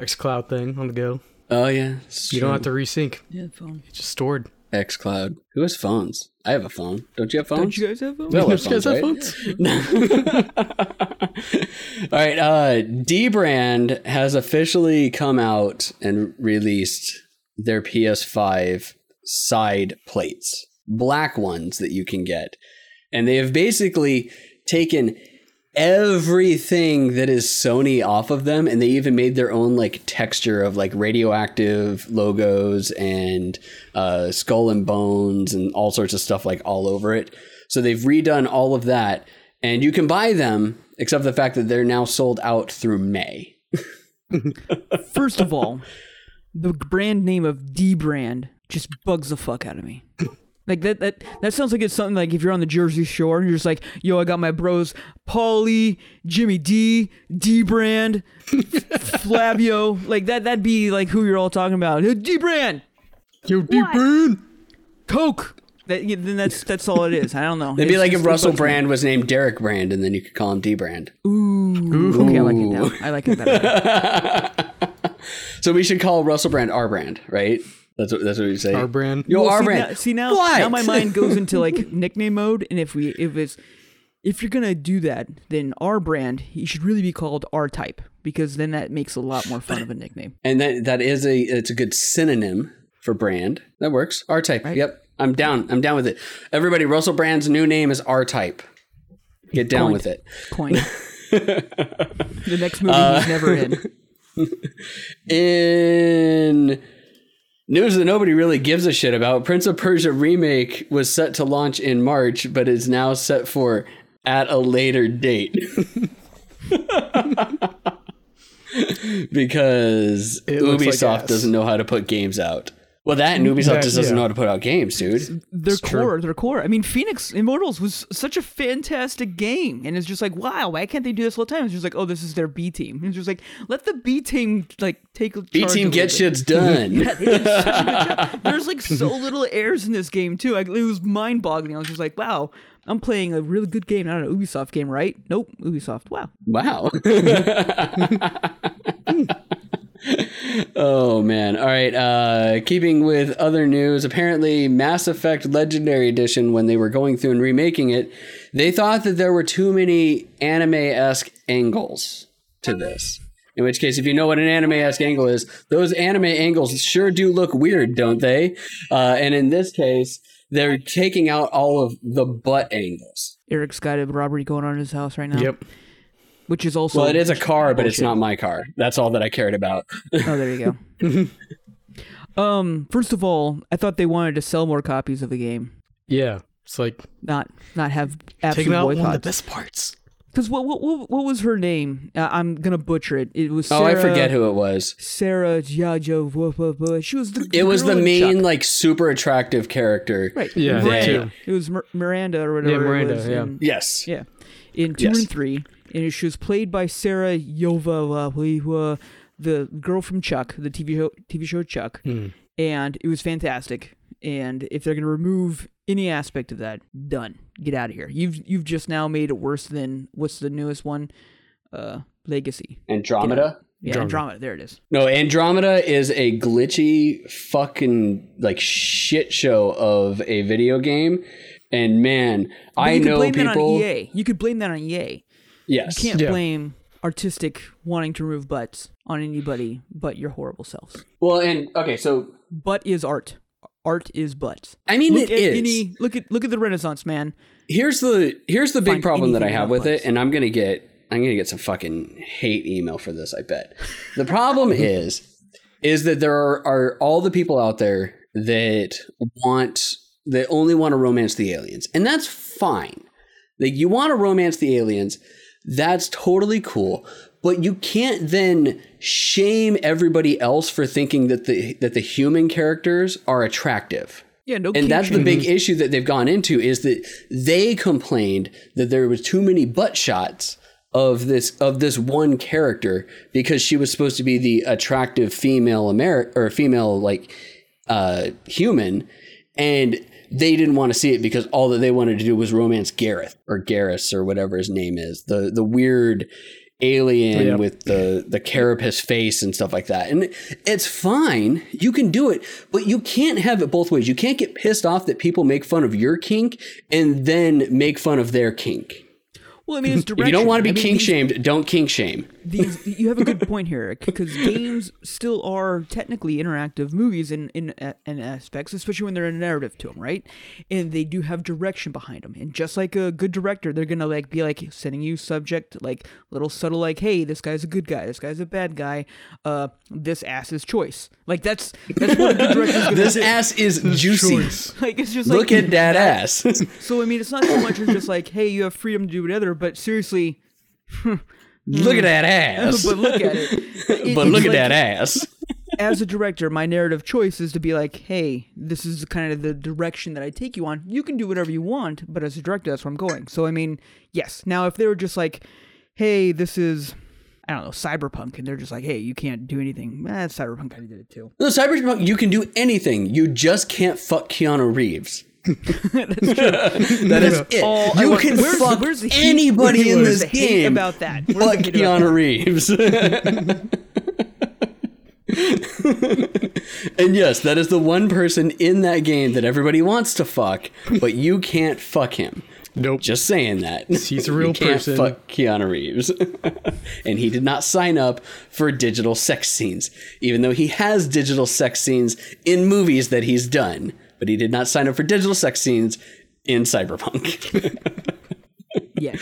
XCloud thing on the go. Oh yeah, it's You don't have to resync. Yeah, phone. It's just stored. XCloud. Who has phones? I have a phone. Don't you have phones? Don't you guys have phones? We all have You guys phones, have right? phones? All right, uh, dbrand has officially come out and released their PS5 side plates, black ones that you can get. And they have basically taken everything that is Sony off of them and they even made their own like texture of like radioactive logos and uh, skull and bones and all sorts of stuff like all over it. So they've redone all of that and you can buy them except the fact that they're now sold out through May. First of all, the brand name of dbrand just bugs the fuck out of me. Like that that that sounds like it's something like if you're on the Jersey Shore and you're just like, yo, I got my bros Paulie, Jimmy D, D brand, Flavio. Like that that'd be like who you're all talking about. D brand, Yo, deep burn. Coke. That, yeah, then that's that's all it is. I don't know. It'd be It's like just- if Russell. Brand was named Derek Brand and then you could call him D Brand. Ooh, okay, I like it now. I like it better. So we should call Russell Brand our brand, right? That's what that's what we say. Our brand. Yo, Well, our see, brand. Now, see now, What? now my mind goes into like nickname mode, and if we if it's if you're gonna do that, then our brand he should really be called R Type because then that makes a lot more fun of a nickname. and that that is a it's a good synonym for brand. That works. R type. Yep. I'm down. I'm down with it. Everybody, Russell Brand's new name is R type. Get down Coined. with it. Coin. the next movie Uh, he's never in. In news that nobody really gives a shit about, Prince of Persia remake was set to launch in March, but is now set for at a later date. because It looks like Ubisoft doesn't know how to put games out. Well, that and Ubisoft That- just doesn't yeah. know how to put out games, dude. Their true. core, their core. I mean, Phoenix Immortals was such a fantastic game, and it's just like, wow, why can't they do this all the time? It's just like, oh, this is their B team. It's just like, let the B team like take. B team get shit's done. Yeah, they did such a good job. There's like so little errors in this game too. Like, it was mind boggling. I was just like, wow, I'm playing a really good game, not an Ubisoft game, right? Nope, Ubisoft. Wow. Wow. oh man. All right. Uh keeping with other news, apparently Mass Effect Legendary Edition when they were going through and remaking it, they thought that there were too many anime-esque angles to this. In which case, if you know what an anime-esque angle is, those anime angles sure do look weird, don't they? Uh, and in this case, they're taking out all of the butt angles. Eric's got a robbery going on in his house right now. Yep. Which is also Well, it is a car, but it's not my car. That's all that I cared about. Oh, there you go. um, first of all, I thought they wanted to sell more copies of the game, Yeah. It's like not not have taking absolute out one of the boycotts. best parts. Because what, what what what was her name? Uh, I'm gonna butcher it. It was Oh, I Sarah- forget who it was. Sarah Jajo. She was the. It was the main, Chuck. like, super attractive character. Right. Yeah, Miranda. too. It was Mir- Miranda or whatever. Yeah, it Miranda, was yeah. in- Yes. yeah. In two Yes. and three, and she was played by Sarah Yova, the girl from Chuck, the TV show, TV show Chuck, Hmm. and it was fantastic. And if they're gonna remove any aspect of that, done. Get out of here. You've you've just now made it worse than what's the newest one, uh, Legacy. Andromeda? Yeah, Andromeda. Andromeda. There it is. No, Andromeda is a glitchy fucking, like, shit show of a video game. And man, But I you could know blame people. that on EA. You could blame that on EA. Yes. You can't Yeah. blame artistic wanting to remove butts on anybody but your horrible selves. Well, and, okay, so Butt is art. art is butts. I mean, look it at is. any look at look at the Renaissance man. here's the here's the big Find problem that I have about with it, and I'm gonna get I'm gonna get some fucking hate email for this. I bet. The problem is is that there are, are all the people out there that want that only want to romance the aliens, and that's fine. Like you want to romance the aliens, that's totally cool. But you can't then shame everybody else for thinking that the that the human characters are attractive Yeah, no. and that's the big issue that they've gone into is that they complained that there was too many butt shots of this of this one character because she was supposed to be the attractive female Ameri- or female like uh human and they didn't want to see it because all that they wanted to do was romance Gareth or Garrus or whatever his name is. The the weird alien oh, Yeah. with the the carapace face and stuff like that. And it's fine. You can do it but you can't have it both ways. You can't get pissed off that people make fun of your kink and then make fun of their kink Well, I mean, it's direction. if you don't want to be I mean, kink these- shamed don't kink shame. these you have a good point here because games still are technically interactive movies in in in aspects especially when they're a narrative to them right? And they do have direction behind them and just like a good director they're gonna like be like sending you subject like little subtle like hey this guy's a good guy. This guy's a bad guy. Uh this ass is choice. Like that's that's what a good director's gonna this do. ass is juicy. Choice. like it's just like look at that. ass. So i mean it's not so much as just like hey you have freedom to do whatever but seriously look at that ass but look at it, It- but look at like- that ass as a director, my narrative choice is to be like, hey, this is kind of the direction that I take you on. You can do whatever you want, but as a director, that's where I'm going. So, I mean, yes. Now, if they were just like, hey, this is, I don't know, cyberpunk, and they're just like, hey, you can't do anything, eh, cyberpunk kind of did it too. no cyberpunk you can do anything you just can't fuck keanu reeves that is it I you want- can where's- fuck where's the heat- anybody in this the hate game about that? Where's Fuck hate about Keanu Reeves. and yes, that is the one person in that game that everybody wants to fuck, but you can't fuck him. Nope. Just saying that. He's a real you can't person. fuck Keanu Reeves. and he did not sign up for digital sex scenes, even though he has digital sex scenes in movies that he's done. But he did not sign up for digital sex scenes in Cyberpunk. Yeah.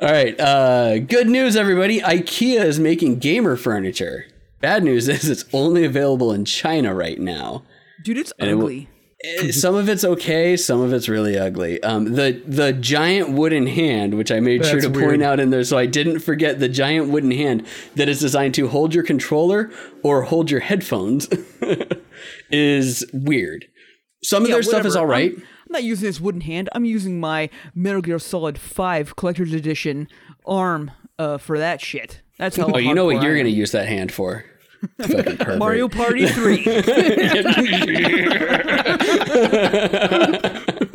All right. Uh, good news, everybody. IKEA is making gamer furniture. Bad news is it's only available in China right now. Dude, it's it will- ugly. Eh, Some of it's okay, some of it's really ugly. Um, the the giant wooden hand, which I made sure to weird. point out in there, so I didn't forget the giant wooden hand that is designed to hold your controller or hold your headphones, is weird. Some of Yeah, their stuff is all right. I'm, I'm not using this wooden hand. I'm using my Metal Gear Solid 5 Collector's Edition arm uh, for that shit. That's how Oh, you know what hardcore you're going to use that hand for? Mario Party 3.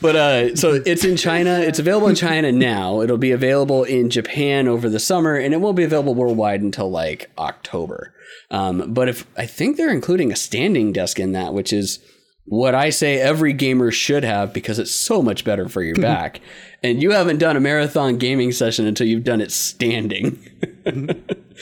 But uh, so it's in China. It's available in China now. It'll be available in Japan over the summer, and it won't be available worldwide until like October. Um, but if I think they're including a standing desk in that, which is what I say every gamer should have because it's so much better for your back. and you haven't done a marathon gaming session until you've done it standing.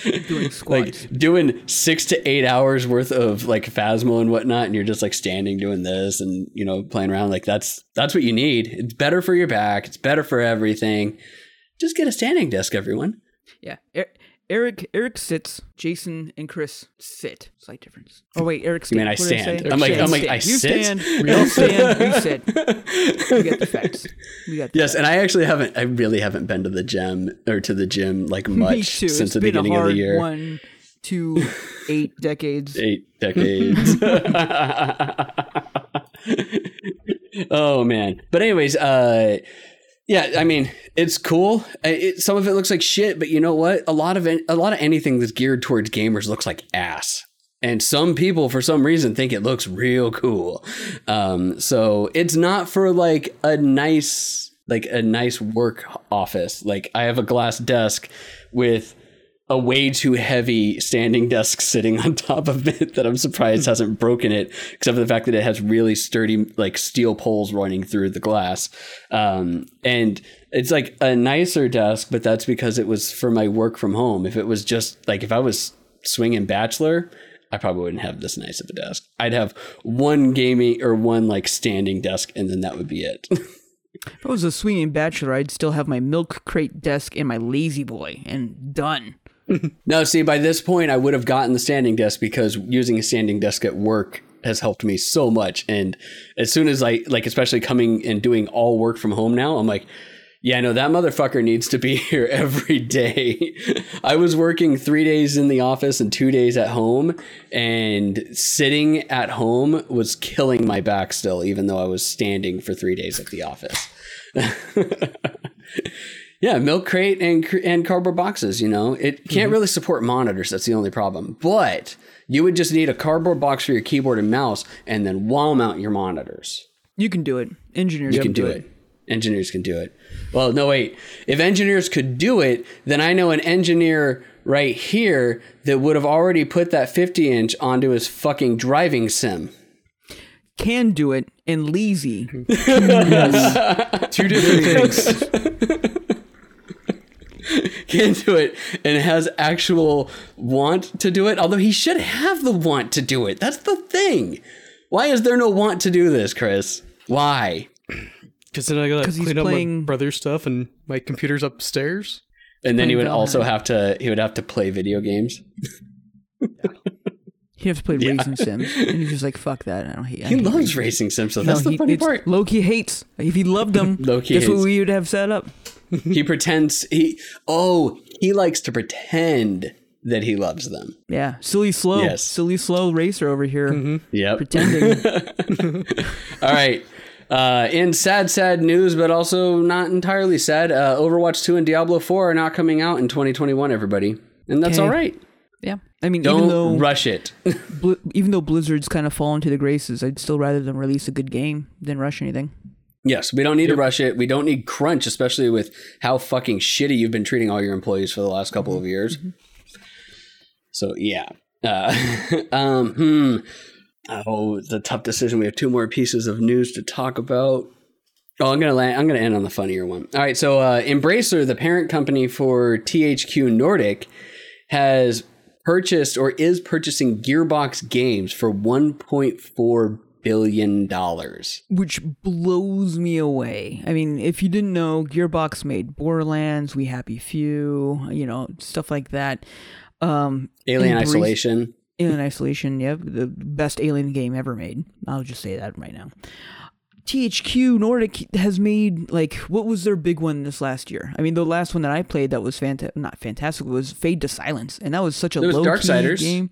Doing squats. like doing six to eight hours worth of like Phasmo and whatnot, and you're just like standing doing this and you know playing around. Like that's that's what you need. It's better for your back. It's better for everything. Just get a standing desk, everyone. yeah. Er- Eric Eric sits, Jason and Chris sit. Slight difference. Oh wait, Eric stands. mean I stand? say? I'm like- I'm like, stand. I you sit? Stand, you stand. We sit. We get the facts. We got the Yes, and I actually haven't. I really haven't been to the gym or to the gym like much since it's the beginning of the year. one, two, eight decades. eight decades. oh man. But anyways, uh yeah, I mean, it's cool. It, some of it looks like shit, but you know what? A lot of a lot of anything that's geared towards gamers looks like ass. And some people, for some reason, think it looks real cool. Um, so it's not for like a nice, like a nice work office. Like I have a glass desk with a way too heavy standing desk sitting on top of it that I'm surprised hasn't broken it, except for the fact that it has really sturdy like steel poles running through the glass. Um, and it's like a nicer desk, but that's because it was for my work from home. If it was just like if I was swinging bachelor, I probably wouldn't have this nice of a desk. I'd have one gaming or one like standing desk, and then that would be it. If I was a swinging bachelor, I'd still have my milk crate desk and my lazy boy, and done. no, see, by this point, I would have gotten the standing desk because using a standing desk at work has helped me so much. And as soon as I like, especially coming and doing all work from home now, I'm like, yeah, no, that motherfucker needs to be here every day. I was working three days in the office and two days at home, and sitting at home was killing my back still, even though I was standing for three days at the office. Yeah, milk crate and and cardboard boxes. You know, it can't mm-hmm. really support monitors. That's the only problem. But you would just need a cardboard box for your keyboard and mouse, and then wall mount your monitors. You can do it. Engineers you can do, do it. it. Engineers can do it. Well, no, wait. If engineers could do it, then I know an engineer right here that would have already put that 50 inch onto his fucking driving sim. Can do it and lazy. Two different things. Can do it and has actual want to do it. Although he should have the want to do it. That's the thing. Why is there no want to do this, Chris? Why? Because then I gotta clean up playing... my brother's stuff and my computer's upstairs. And then he would also have to he would have to play video games. He'd have to play yeah. Racing Sims, and he's just like, "Fuck that!" I don't hate. He loves Racing, racing Sims, so no, that's the funny part. Loki hates. If he loved them, Loki guess hates. what we would have set up. He pretends he. Oh, he likes to pretend that he loves them. Yeah, silly slow, yes. silly slow racer over here. Mm-hmm. Yep, pretending. All right. Uh, in sad, sad news, but also not entirely sad, uh, Overwatch 2 and Diablo 4 are not coming out in 2021, everybody. And that's all right. Yeah. I mean, Don't even though, rush it. Even though Blizzard's kind of fallen to the graces, I'd still rather them release a good game than rush anything. Yes, we don't need yep. to rush it. We don't need crunch, especially with how fucking shitty you've been treating all your employees for the last couple of years. Mm-hmm. So, yeah. Uh, um, hmm. Oh, it's a tough decision. We have two more pieces of news to talk about. Oh, I'm gonna land, I'm gonna end on the funnier one. All right, so uh, Embracer, the parent company for THQ Nordic, has purchased or is purchasing Gearbox Games for 1.4 billion dollars, which blows me away. I mean, if you didn't know, Gearbox made Borderlands, We Happy Few, you know, stuff like that. Um, Alien Isolation. Alien Isolation, yeah, the best Alien game ever made. I'll just say that right now. THQ Nordic has made like what was their big one this last year? I mean, the last one that I played that was fantastic, not fantastic, was Fade to Silence, and that was such a low Darksiders. game.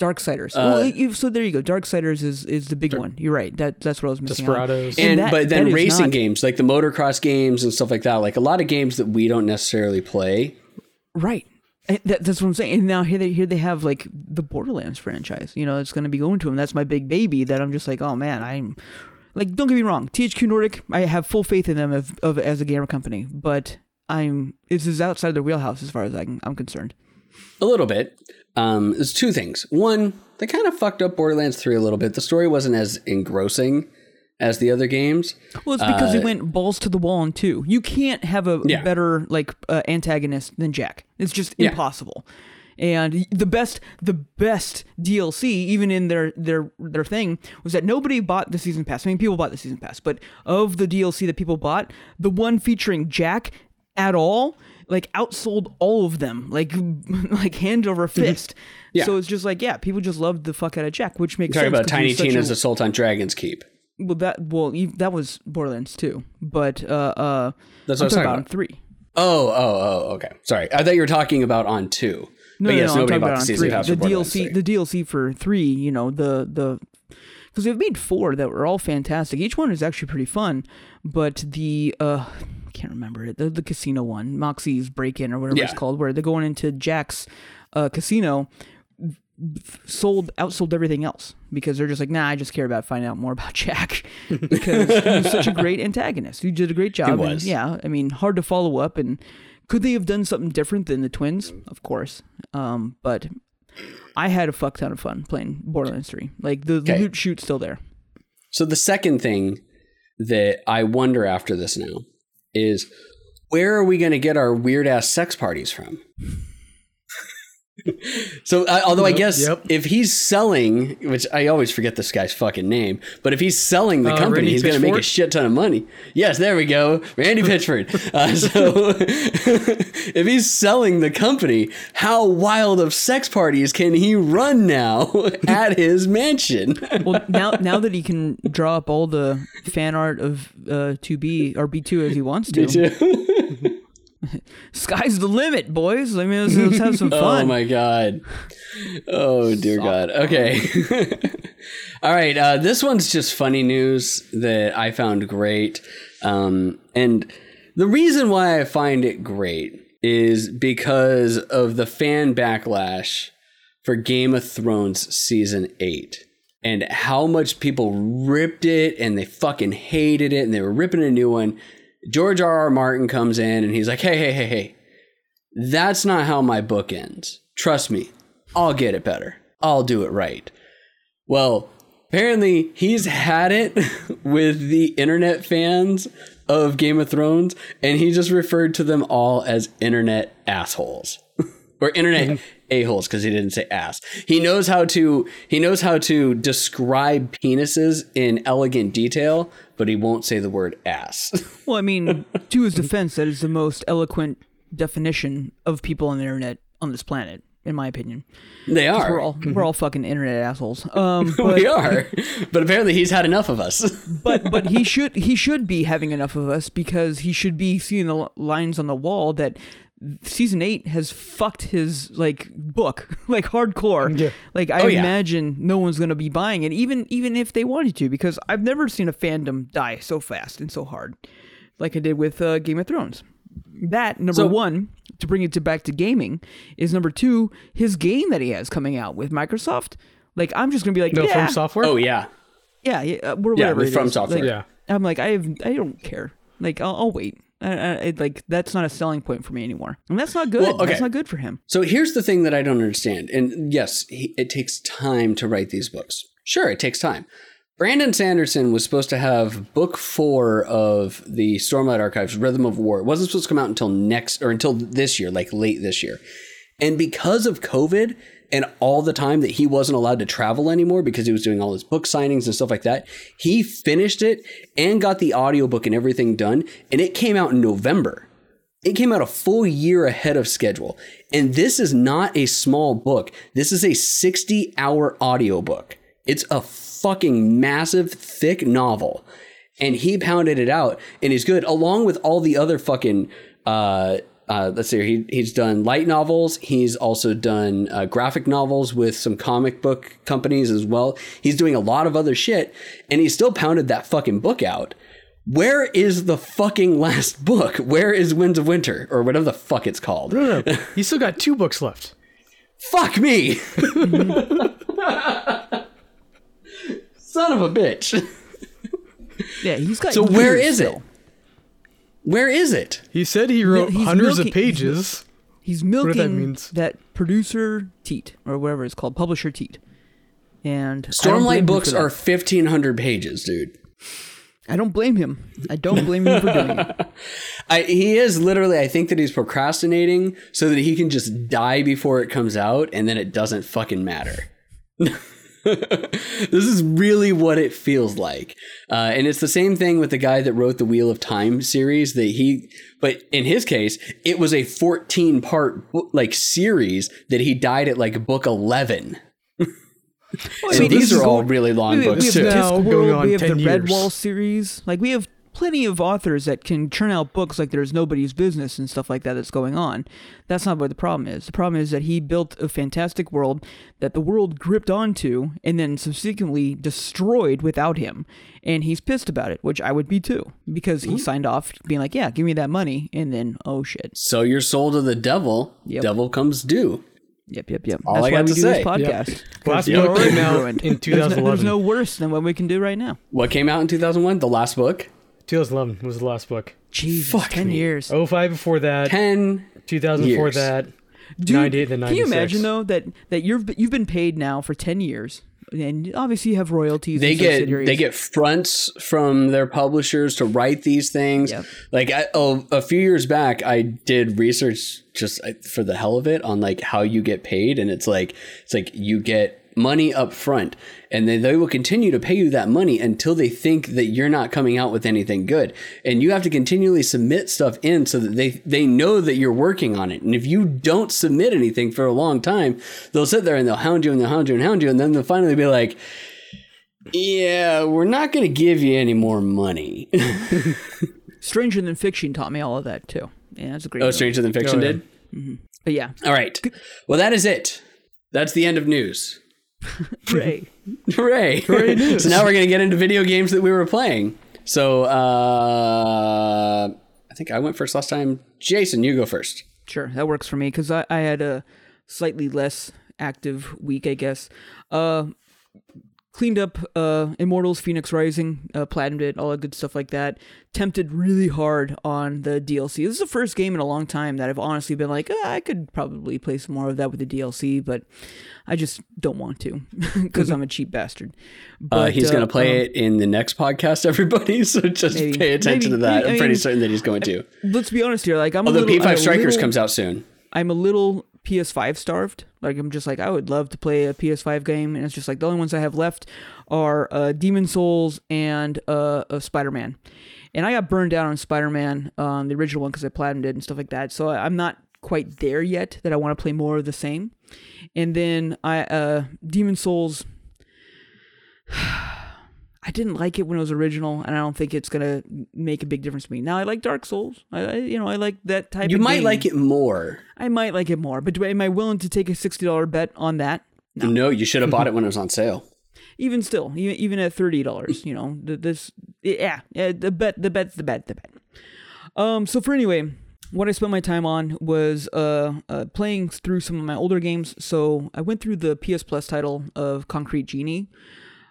Darksiders. Uh, well, so there you go. Darksiders is is the big Dark, one. You're right. That that's what I was missing. Desperados. And, and that, but then racing not, games like the motocross games and stuff like that. Like a lot of games that we don't necessarily play. Right. That, that's what I'm saying. And now here they here they have like the Borderlands franchise. You know, it's going to be going to them. That's my big baby. That I'm just like, oh man, I'm like, don't get me wrong. THQ Nordic, I have full faith in them of, of as a gamer company, but I'm this is outside their wheelhouse as far as I can, I'm concerned. A little bit. Um, there's two things. One, they kind of fucked up Borderlands 3 a little bit. The story wasn't as engrossing as the other games. Well, it's because uh, they went balls to the wall in two. You can't have a yeah. better like uh, antagonist than Jack. It's just yeah. impossible. And the best, the best DLC, even in their their their thing, was that nobody bought the season pass. I mean, people bought the season pass, but of the DLC that people bought, the one featuring Jack at all, like outsold all of them, like like hand over fist. yeah. So it's just like, yeah, people just loved the fuck out of Jack, which makes Talking sense. about Tiny Tina's a... Assault on Dragon's Keep. Well, that well that was Borderlands 2, but uh, uh, that's what I'm talking about. about. Three. Oh, oh, oh, okay. Sorry, I thought you were talking about on two. No, but no, yes, no, nobody bought the season pass the DLC, the DLC for three. You know the the because they've made four that were all fantastic. Each one is actually pretty fun, but the uh, I can't remember it. The the casino one, Moxxi's break in or whatever yeah. it's called, where they're going into Jack's uh, casino sold outsold everything else because they're just like, nah, I just care about finding out more about Jack because he's such a great antagonist. He did a great job. And, yeah, I mean, hard to follow up. And could they have done something different than the twins? Of course. Um, but I had a fuck ton of fun playing Borderlands 3. Like the okay. loot shoot's still there. So the second thing that I wonder after this now is where are we going to get our weird ass sex parties from? So, uh, although I guess yep. if he's selling, which I always forget this guy's fucking name, but if he's selling the Uh, company, Randy he's going to make a shit ton of money. Yes, there we go, Randy Pitchford. Uh, so, if he's selling the company, how wild of sex parties can he run now at his mansion? Well, now now that he can draw up all the fan art of uh, 2B or B2 as he wants to, sky's the limit, boys. I mean, let's, let's have some fun. Oh my god. Oh dear god. Okay. All right. Uh, this one's just funny news that I found great. Um, and the reason why I find it great is because of the fan backlash for Game of Thrones season eight. And how much people ripped it and they fucking hated it and they were ripping a new one. George R. R. Martin comes in and he's like, hey, hey, hey, hey, that's not how my book ends. Trust me, I'll get it better. I'll do it right. Well, apparently he's had it with the internet fans of Game of Thrones, and he just referred to them all as internet assholes. or internet a-holes because he didn't say ass. He knows how to he knows how to describe penises in elegant detail, but he won't say the word ass. Well, I mean, to his defense, that is the most eloquent definition of people on the internet on this planet, in my opinion. they are. We're all we're all fucking internet assholes. Um, but, we are. But apparently he's had enough of us. but but he should he should be having enough of us because he should be seeing the lines on the wall that season eight has fucked his like book like hardcore. Yeah. Like I Oh, yeah. imagine no one's gonna be buying it, even even if they wanted to, because I've never seen a fandom die so fast and so hard, like I did with uh, Game of Thrones. That number So- one to bring it to back to gaming is number two his game that he has coming out with Microsoft. Like I'm just gonna be like No, yeah, from software. oh yeah. yeah, yeah, uh, or Yeah, whatever. From is. Software. Like, Yeah. I'm like, I have, I don't care. Like, I'll, I'll wait. I, I, it, like, that's not a selling point for me anymore, and that's not good. Well, okay. That's not good for him. So here's the thing that I don't understand. And yes, he, it takes time to write these books. Sure, it takes time. Brandon Sanderson was supposed to have book four of the Stormlight Archives, Rhythm of War. It wasn't supposed to come out until next or until this year, like late this year. And because of COVID and all the time that he wasn't allowed to travel anymore because he was doing all his book signings and stuff like that, he finished it and got the audiobook and everything done. And it came out in November. It came out a full year ahead of schedule. And this is not a small book. This is a 60 hour audiobook. It's a fucking massive, thick novel. And he pounded it out and he's good, along with all the other fucking. Uh, uh, let's see, here. he, he's done light novels. He's also done uh, graphic novels with some comic book companies as well. He's doing a lot of other shit, and he still pounded that fucking book out. Where is the fucking last book? Where is Winds of Winter or whatever the fuck it's called? No, no, he's still got two books left. Fuck me. Son of a bitch. Yeah, he's got. So where is years is it? Still. Where is it? He said he wrote he's hundreds milking- of pages. He's if milking that means. that producer teat or whatever it's called, publisher teat. And I don't blame Stormlight him books for that. are 1500 pages, dude. I don't blame him. I don't blame him for doing it. I, he is literally, I think that he's procrastinating so that he can just die before it comes out and then it doesn't fucking matter. this is really what it feels like. Uh, and it's the same thing with the guy that wrote the Wheel of Time series that he, but in his case, it was a 14 part like series that he died at like book 11. Well, I So mean, these are all going- really long we, books we have too. Now going on we have 10 the years. Redwall series. Like we have plenty of authors that can churn out books like there's nobody's business and stuff like that that's going on. That's not what the problem is. The problem is that he built a fantastic world that the world gripped onto and then subsequently destroyed without him. And he's pissed about it, which I would be too, because he signed off being like, "Yeah, give me that money," and then oh shit. So you're sold to the devil, Yep. devil comes due. Yep, yep, yep. All That's I why got we to do say. this podcast. Last You're book came out ruined. in There's no, 2011. there's no worse than what we can do right now. What came out in 2001? The last book? 2011 was the last book. Jesus, Fuck ten me. years. 05 before that. 10 2000 before years. that. Dude, 98 than Can you imagine though that that you've you've been paid now for ten years, and obviously you have royalties. they and get they get fronts from their publishers to write these things. Yep. Like I, oh, a few years back, I did research just for the hell of it on like how you get paid, and it's like it's like you get money up front, and then they will continue to pay you that money until they think that you're not coming out with anything good, and you have to continually submit stuff in so that they they know that you're working on it. And if you don't submit anything for a long time, they'll sit there and they'll hound you and they'll hound you and hound you, and then they'll finally be like. Yeah, we're not going to give you any more money. Stranger Than Fiction taught me all of that too. Yeah, that's a great. oh, movie. Stranger Than Fiction Oh, yeah. did? Mm-hmm. But yeah, All right. Well, that is it. That's the end of news. Ray. Hooray. so now we're going to get into video games that we were playing. So uh, I think I went first last time. Jason, you go first. Sure, that works for me because I, I had a slightly less active week, I guess. Uh, cleaned up uh, Immortals, Fenyx Rising, uh, platinumed it, all that good stuff like that. Tempted really hard on the DLC. This is the first game in a long time that I've honestly been like, "Ah, I could probably play some more of that with the DLC, but I just don't want to because I'm a cheap bastard. But Uh, he's going to play um, it in the next podcast, everybody. So just Maybe. pay attention Maybe. to that. Maybe. I'm I pretty mean, certain that he's going to. Let's be honest here. Like I'm Although little, P5 Strikers little- comes out soon. I'm a little PS5 starved. Like I'm just like I would love to play a PS5 game, and it's just like the only ones I have left are uh, Demon's Souls and uh, uh, Spider Man. And I got burned out on Spider Man, um, the original one, because I platinumed it and stuff like that. So I- I'm not quite there yet. That I want to play more of the same. And then I uh, Demon's Souls. I didn't like it when it was original, and I don't think it's gonna make a big difference to me. Now I like Dark Souls. I, I you know I like that type. Of You might game. like it more. I might like it more, but do, am I willing to take a sixty dollar bet on that? No, you should have bought it when it was on sale. Even still, even, even at thirty dollars, you know, this, yeah, yeah, the bet, the bet's the bet, the bet. Um, so for anyway, what I spent my time on was uh, uh playing through some of my older games. So I went through the PS Plus title of Concrete Genie.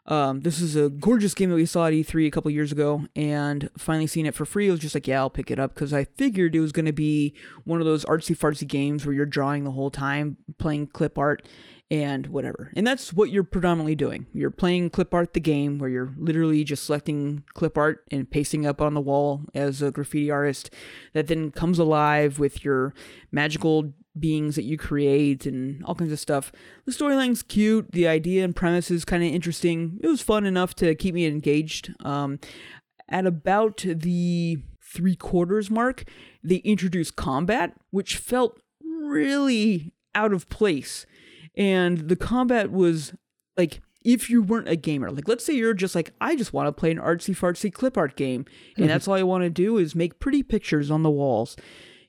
Um, this is a gorgeous game that we saw at E3 a couple years ago, and finally seeing it for free, I was just like, yeah, I'll pick it up because I figured it was going to be one of those artsy fartsy games where you're drawing the whole time, playing clip art and whatever. And that's what you're predominantly doing. You're playing clip art the game where you're literally just selecting clip art and pasting up on the wall as a graffiti artist that then comes alive with your magical beings that you create and all kinds of stuff. The storyline's cute, the idea and premise is kind of interesting. It was fun enough to keep me engaged. Um, at about the three quarters mark, they introduced combat, which felt really out of place. And the combat was like, if you weren't a gamer, like let's say you're just like, I just want to play an artsy fartsy clip art game, and that's all I want to do is make pretty pictures on the walls.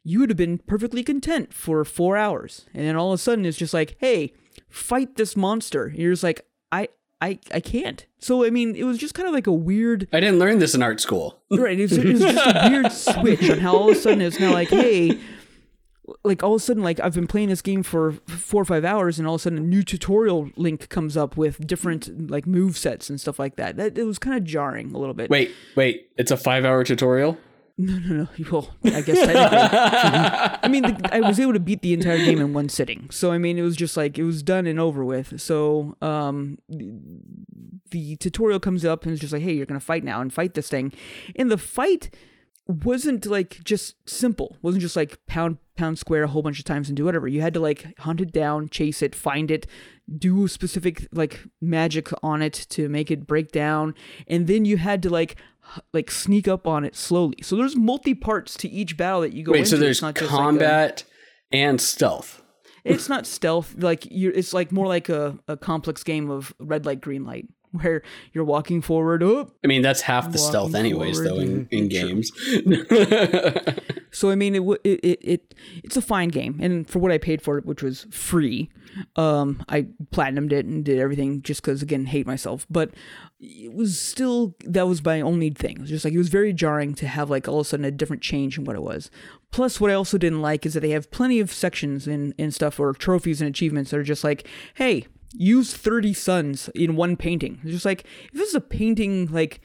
You would have been perfectly content for four hours. And then all of a sudden it's just like, hey, fight this monster. And you're just like, I I I can't. So I mean, it was just kind of like a weird I didn't learn this in art school. right. It was, it was just a weird switch on how all of a sudden it's now like, hey, like all of a sudden, like I've been playing this game for four or five hours, and all of a sudden a new tutorial link comes up with different like move sets and stuff like that. That it was kind of jarring a little bit. Wait, wait. It's a five hour tutorial? No, no, no. Well, I guess technically. I mean, the, I was able to beat the entire game in one sitting. So I mean, it was just like it was done and over with. So um, the, tutorial comes up and it's just like, hey, you're gonna fight now and fight this thing, and the fight wasn't like just simple. wasn't just like pound pound square a whole bunch of times and do whatever. You had to like hunt it down, chase it, find it, do specific like magic on it to make it break down, and then you had to like like sneak up on it slowly. So there's multi parts to each battle that you go Wait, into. so there's not just like a- combat and stealth. it's not stealth. Like you, it's like more like a, a complex game of red light, green light, where you're walking forward. Oh, I mean, that's half the stealth, anyways, forward, though, in, in games. So I mean, it, it it it it's a fine game, and for what I paid for it, which was free, um, I platinumed it and did everything just because again, hate myself. But it was still that was my only thing. It was just like it was very jarring to have like all of a sudden a different change in what it was. Plus, what I also didn't like is that they have plenty of sections and and stuff or trophies and achievements that are just like, hey, use thirty suns in one painting. It's just like if this is a painting like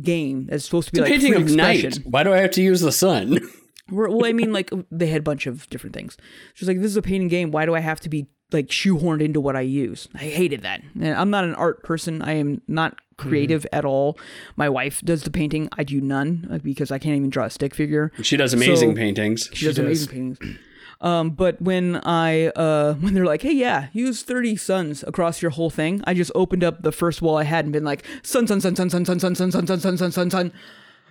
game that's supposed to be like Painting of night. Why do I have to use the sun? Well, I mean, like they had a bunch of different things. She's like, "This is a painting game. Why do I have to be like shoehorned into what I use?" I hated that. And I'm not an art person. I am not creative at all. My wife does the painting. I do none uh, because I can't even draw a stick figure. She does amazing So- paintings. She does does. amazing paintings. Um, but when I uh, when they're like, "Hey, yeah, use thirty suns across your whole thing," I just opened up the first wall I had and been like, "Sun, sun, sun, sun, sun, sun, sun, sun, sun, sun, sun, sun, sun, sun." Sun,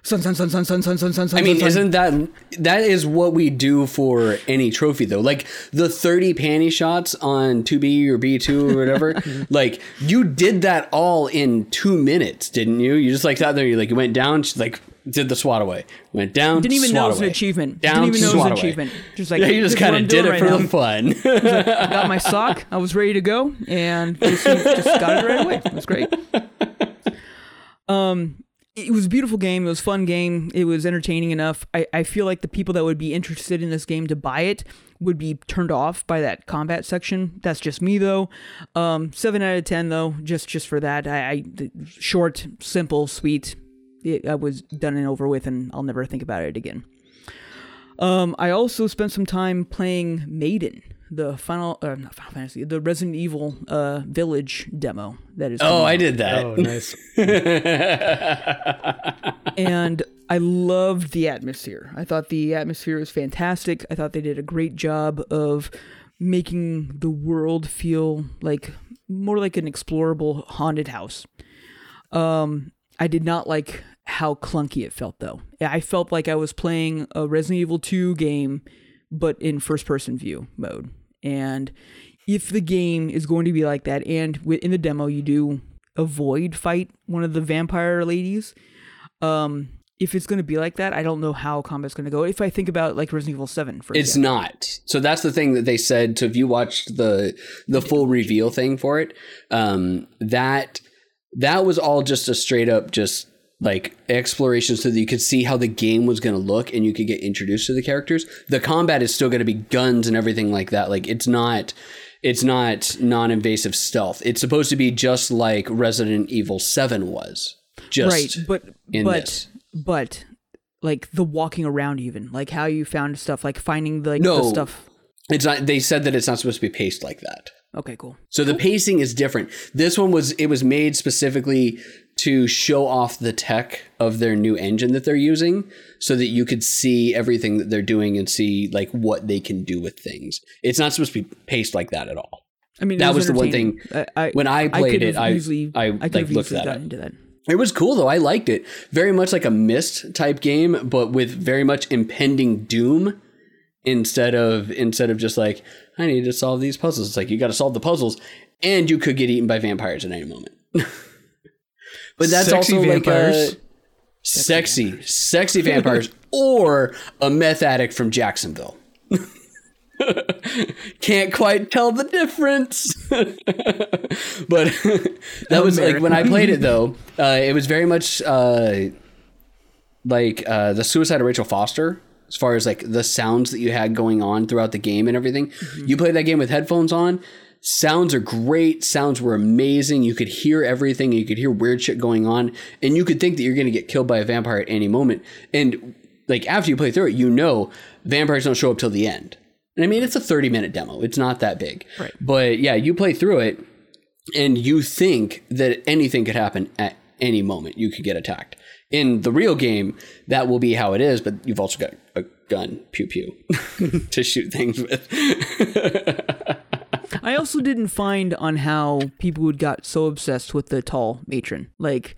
sun, sun, sun, sun, sun, sun, sun, sun. I mean, sun. isn't that that is what we do for any trophy though? Like the 30 panty shots on 2B or B2 or whatever. like you did that all in 2 minutes, didn't you? You just like sat there you like you went down, she's like did the swat away. Went down, Didn't even know it was an achievement. Down, Didn't even know it was an away. achievement. Just like Yeah, you just this is what kind of did it for right the now. fun. got my sock. I was ready to go, and just, just got it right away. It was great. Um, it was a beautiful game. It was fun game. It was entertaining enough. I, I feel like the people that would be interested in this game to buy it would be turned off by that combat section. That's just me though. Um, seven out of ten though. Just just for that. I, I short, simple, sweet. It, I was done and over with, and I'll never think about it again. Um, I also spent some time playing Maiden, the final, uh, not Final Fantasy, the Resident Evil uh, Village demo. That is. oh, I out. did that. Oh, nice. and I loved the atmosphere. I thought the atmosphere was fantastic. I thought they did a great job of making the world feel like more like an explorable haunted house. Um, I did not like how clunky it felt though. I felt like I was playing a Resident Evil 2 game but in first person view mode. And if the game is going to be like that and in the demo you do avoid fight one of the vampire ladies, um if it's going to be like that, I don't know how combat's going to go. If I think about like Resident Evil 7 for example. It's example. not. So that's the thing that they said. So if you watched the the full reveal thing for it, um, that that was all just a straight up just like exploration so that you could see how the game was going to look and you could get introduced to the characters. The combat is still going to be guns and everything like that. Like it's not it's not non-invasive stealth. It's supposed to be just like Resident Evil 7 was. Just right but but this. but like the walking around even like how you found stuff like finding the, like No. the stuff it's not they said that it's not supposed to be paced like that. okay cool So the pacing is different. This one was it was made specifically to show off the tech of their new engine that they're using so that you could see everything that they're doing and see like what they can do with things. It's not supposed to be paced like that at all. i mean That was the one thing I, I, When I played could it, I easily, I, I like looked that up. into that It was cool though. I liked it. Very much like a Myst type game, but with very much impending doom instead of instead of just like I need to solve these puzzles. It's like you got to solve the puzzles, and you could get eaten by vampires at any moment. but that's Sexy also vampires. like a sexy, sexy vampires, or a meth addict from Jacksonville. Can't quite tell the difference. but that was like when I played it though, uh, it was very much uh, like uh, the suicide of Rachel Foster as far as like the sounds that you had going on throughout the game and everything. You played that game with headphones on. Sounds are great. Sounds were amazing. You could hear everything. You could hear weird shit going on, and you could think that you're going to get killed by a vampire at any moment. And like after you play through it, you know vampires don't show up till the end. And I mean, it's a 30 minute demo. It's not that big. Right. But yeah, you play through it, and you think that anything could happen at any moment. You could get attacked. In the real game, that will be how it is, but you've also got a gun, pew pew, to shoot things with. I also didn't find on how people would got so obsessed with the tall matron. Like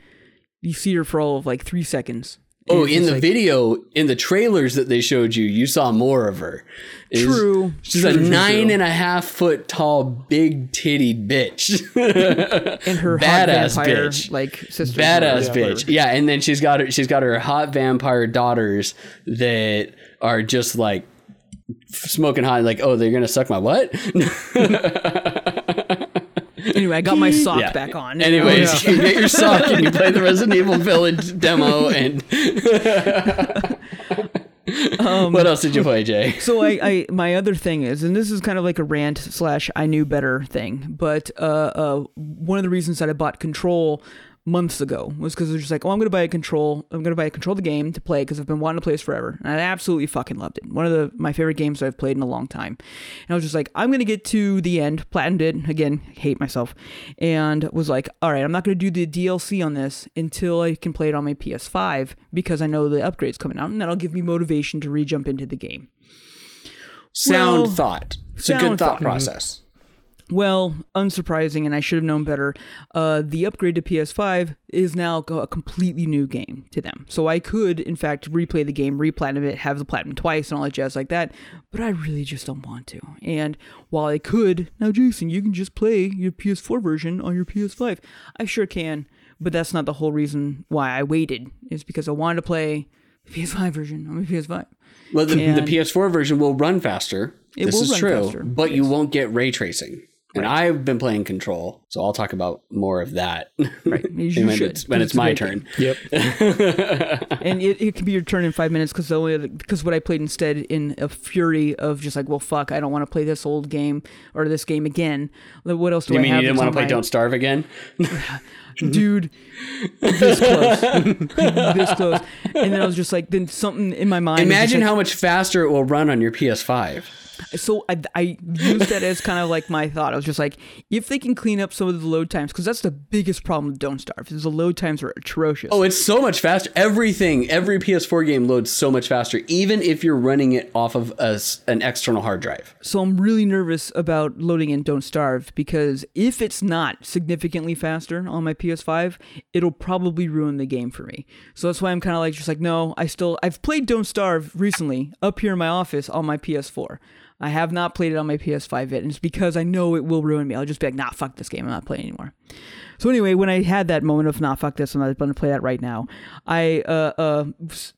you see her for all of like three seconds. Oh, in the like- video, in the trailers that they showed you, you saw more of her. It was- True, She's true, a true, nine true. and a half foot tall, big tittied bitch. and her badass hot vampire bitch. like sister. Badass Yeah, bitch. whatever. Yeah, and then she's got her she's got her hot vampire daughters that are just like smoking hot like, "Oh, they're to suck my what?" Anyway, I got my sock Yeah. back on. Anyways, you get your sock and you play the Resident Evil Village demo and Um, What else did you play, Jay? so I, I my other thing is, and this is kind of like a rant slash I knew better thing, but uh, uh, one of the reasons that I bought Control months ago was because they're just like, oh, I'm gonna buy a control. I'm gonna buy a control of the game to play because I've been wanting to play this forever, and I absolutely fucking loved it. One of the my favorite games I've played in a long time. And I was just like, I'm gonna get to the end, platinumed it again, hate myself, and was like, all right, I'm not gonna do the DLC on this until I can play it on my PS5 because I know the upgrade's coming out, and that'll give me motivation to re-jump into the game. Sound Well, thought. It's a good thought thought. process. Well, unsurprising, and I should have known better. Uh, the upgrade to PS5 is now a completely new game to them. So I could, in fact, replay the game, replatinum it, have the platinum twice, and all that jazz like that. But I really just don't want to. And while I could, now Jason, you can just play your PS4 version on your PS5. I sure can, but that's not the whole reason why I waited. Is because I wanted to play the PS5 version on my PS5. Well, the, the PS4 version will run faster. It this will is run true, faster, but you won't get ray tracing. And I've been playing Control, so I'll talk about more of that Right, you when, should, it's, when it's it's my great turn. Yep. and it, it can be your turn in five minutes because the only because what I played instead in a fury of just like well fuck I don't want to play this old game or this game again. Like, What else do You I mean have? you didn't want to play my- Don't Starve again? dude? this close, this close. And then I was just like, then something in my mind. Imagine like- how much faster it will run on your PS5. So I, I used that as kind of like my thought. I was just like, if they can clean up some of the load times, because that's the biggest problem with Don't Starve is the load times are atrocious. Oh, it's so much faster. Everything, every PS4 game loads so much faster, even if you're running it off of a an external hard drive. So I'm really nervous about loading in Don't Starve because if it's not significantly faster on my PS5, it'll probably ruin the game for me. So that's why I'm kind of like just like no, I still I've played Don't Starve recently up here in my office on my PS4. I have not played it on my PS5 yet, and it's because I know it will ruin me. I'll just be like, nah, fuck this game. I'm not playing anymore. So anyway, when I had that moment of nah, fuck this, I'm not going to play that right now. I uh, uh,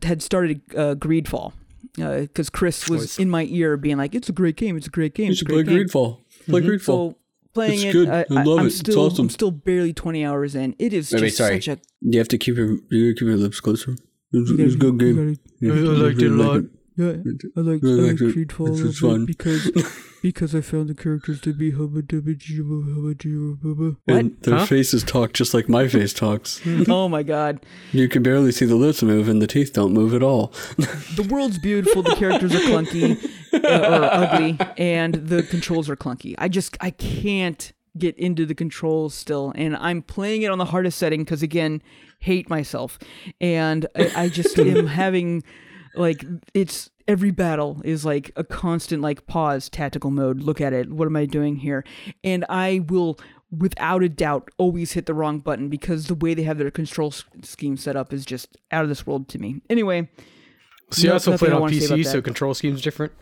had started uh, Greedfall because Chris was Choice. in my ear being like, "It's a great game. It's a great game. It's a great game." Greedfall. Play Greedfall. So playing It's it, good. I, I love am it. It's awesome. I'm still barely 20 hours in. It is Wait, wait, just sorry. such a you have to keep your you keep your lips closer. It's, it's a good game. I liked it a lot. Yeah, I like I I like like it. Greedfall It's a just little fun. because because I found the characters to be hubba dubba jibba hubba jibba bubba. And their Huh? faces talk just like my face talks. Oh my god, You can barely see the lips move, and the teeth don't move at all. the world's beautiful. The characters are clunky uh, or ugly, and the controls are clunky. I just I can't get into the controls still, and I'm playing it on the hardest setting because again, hate myself, and I, I just am having like it's every battle is like a constant like pause tactical mode look at it what am i doing here and i will without a doubt always hit the wrong button because the way they have their control s- scheme set up is just out of this world to me anyway So you No- also played on wanna say about PC, so that. control scheme's different.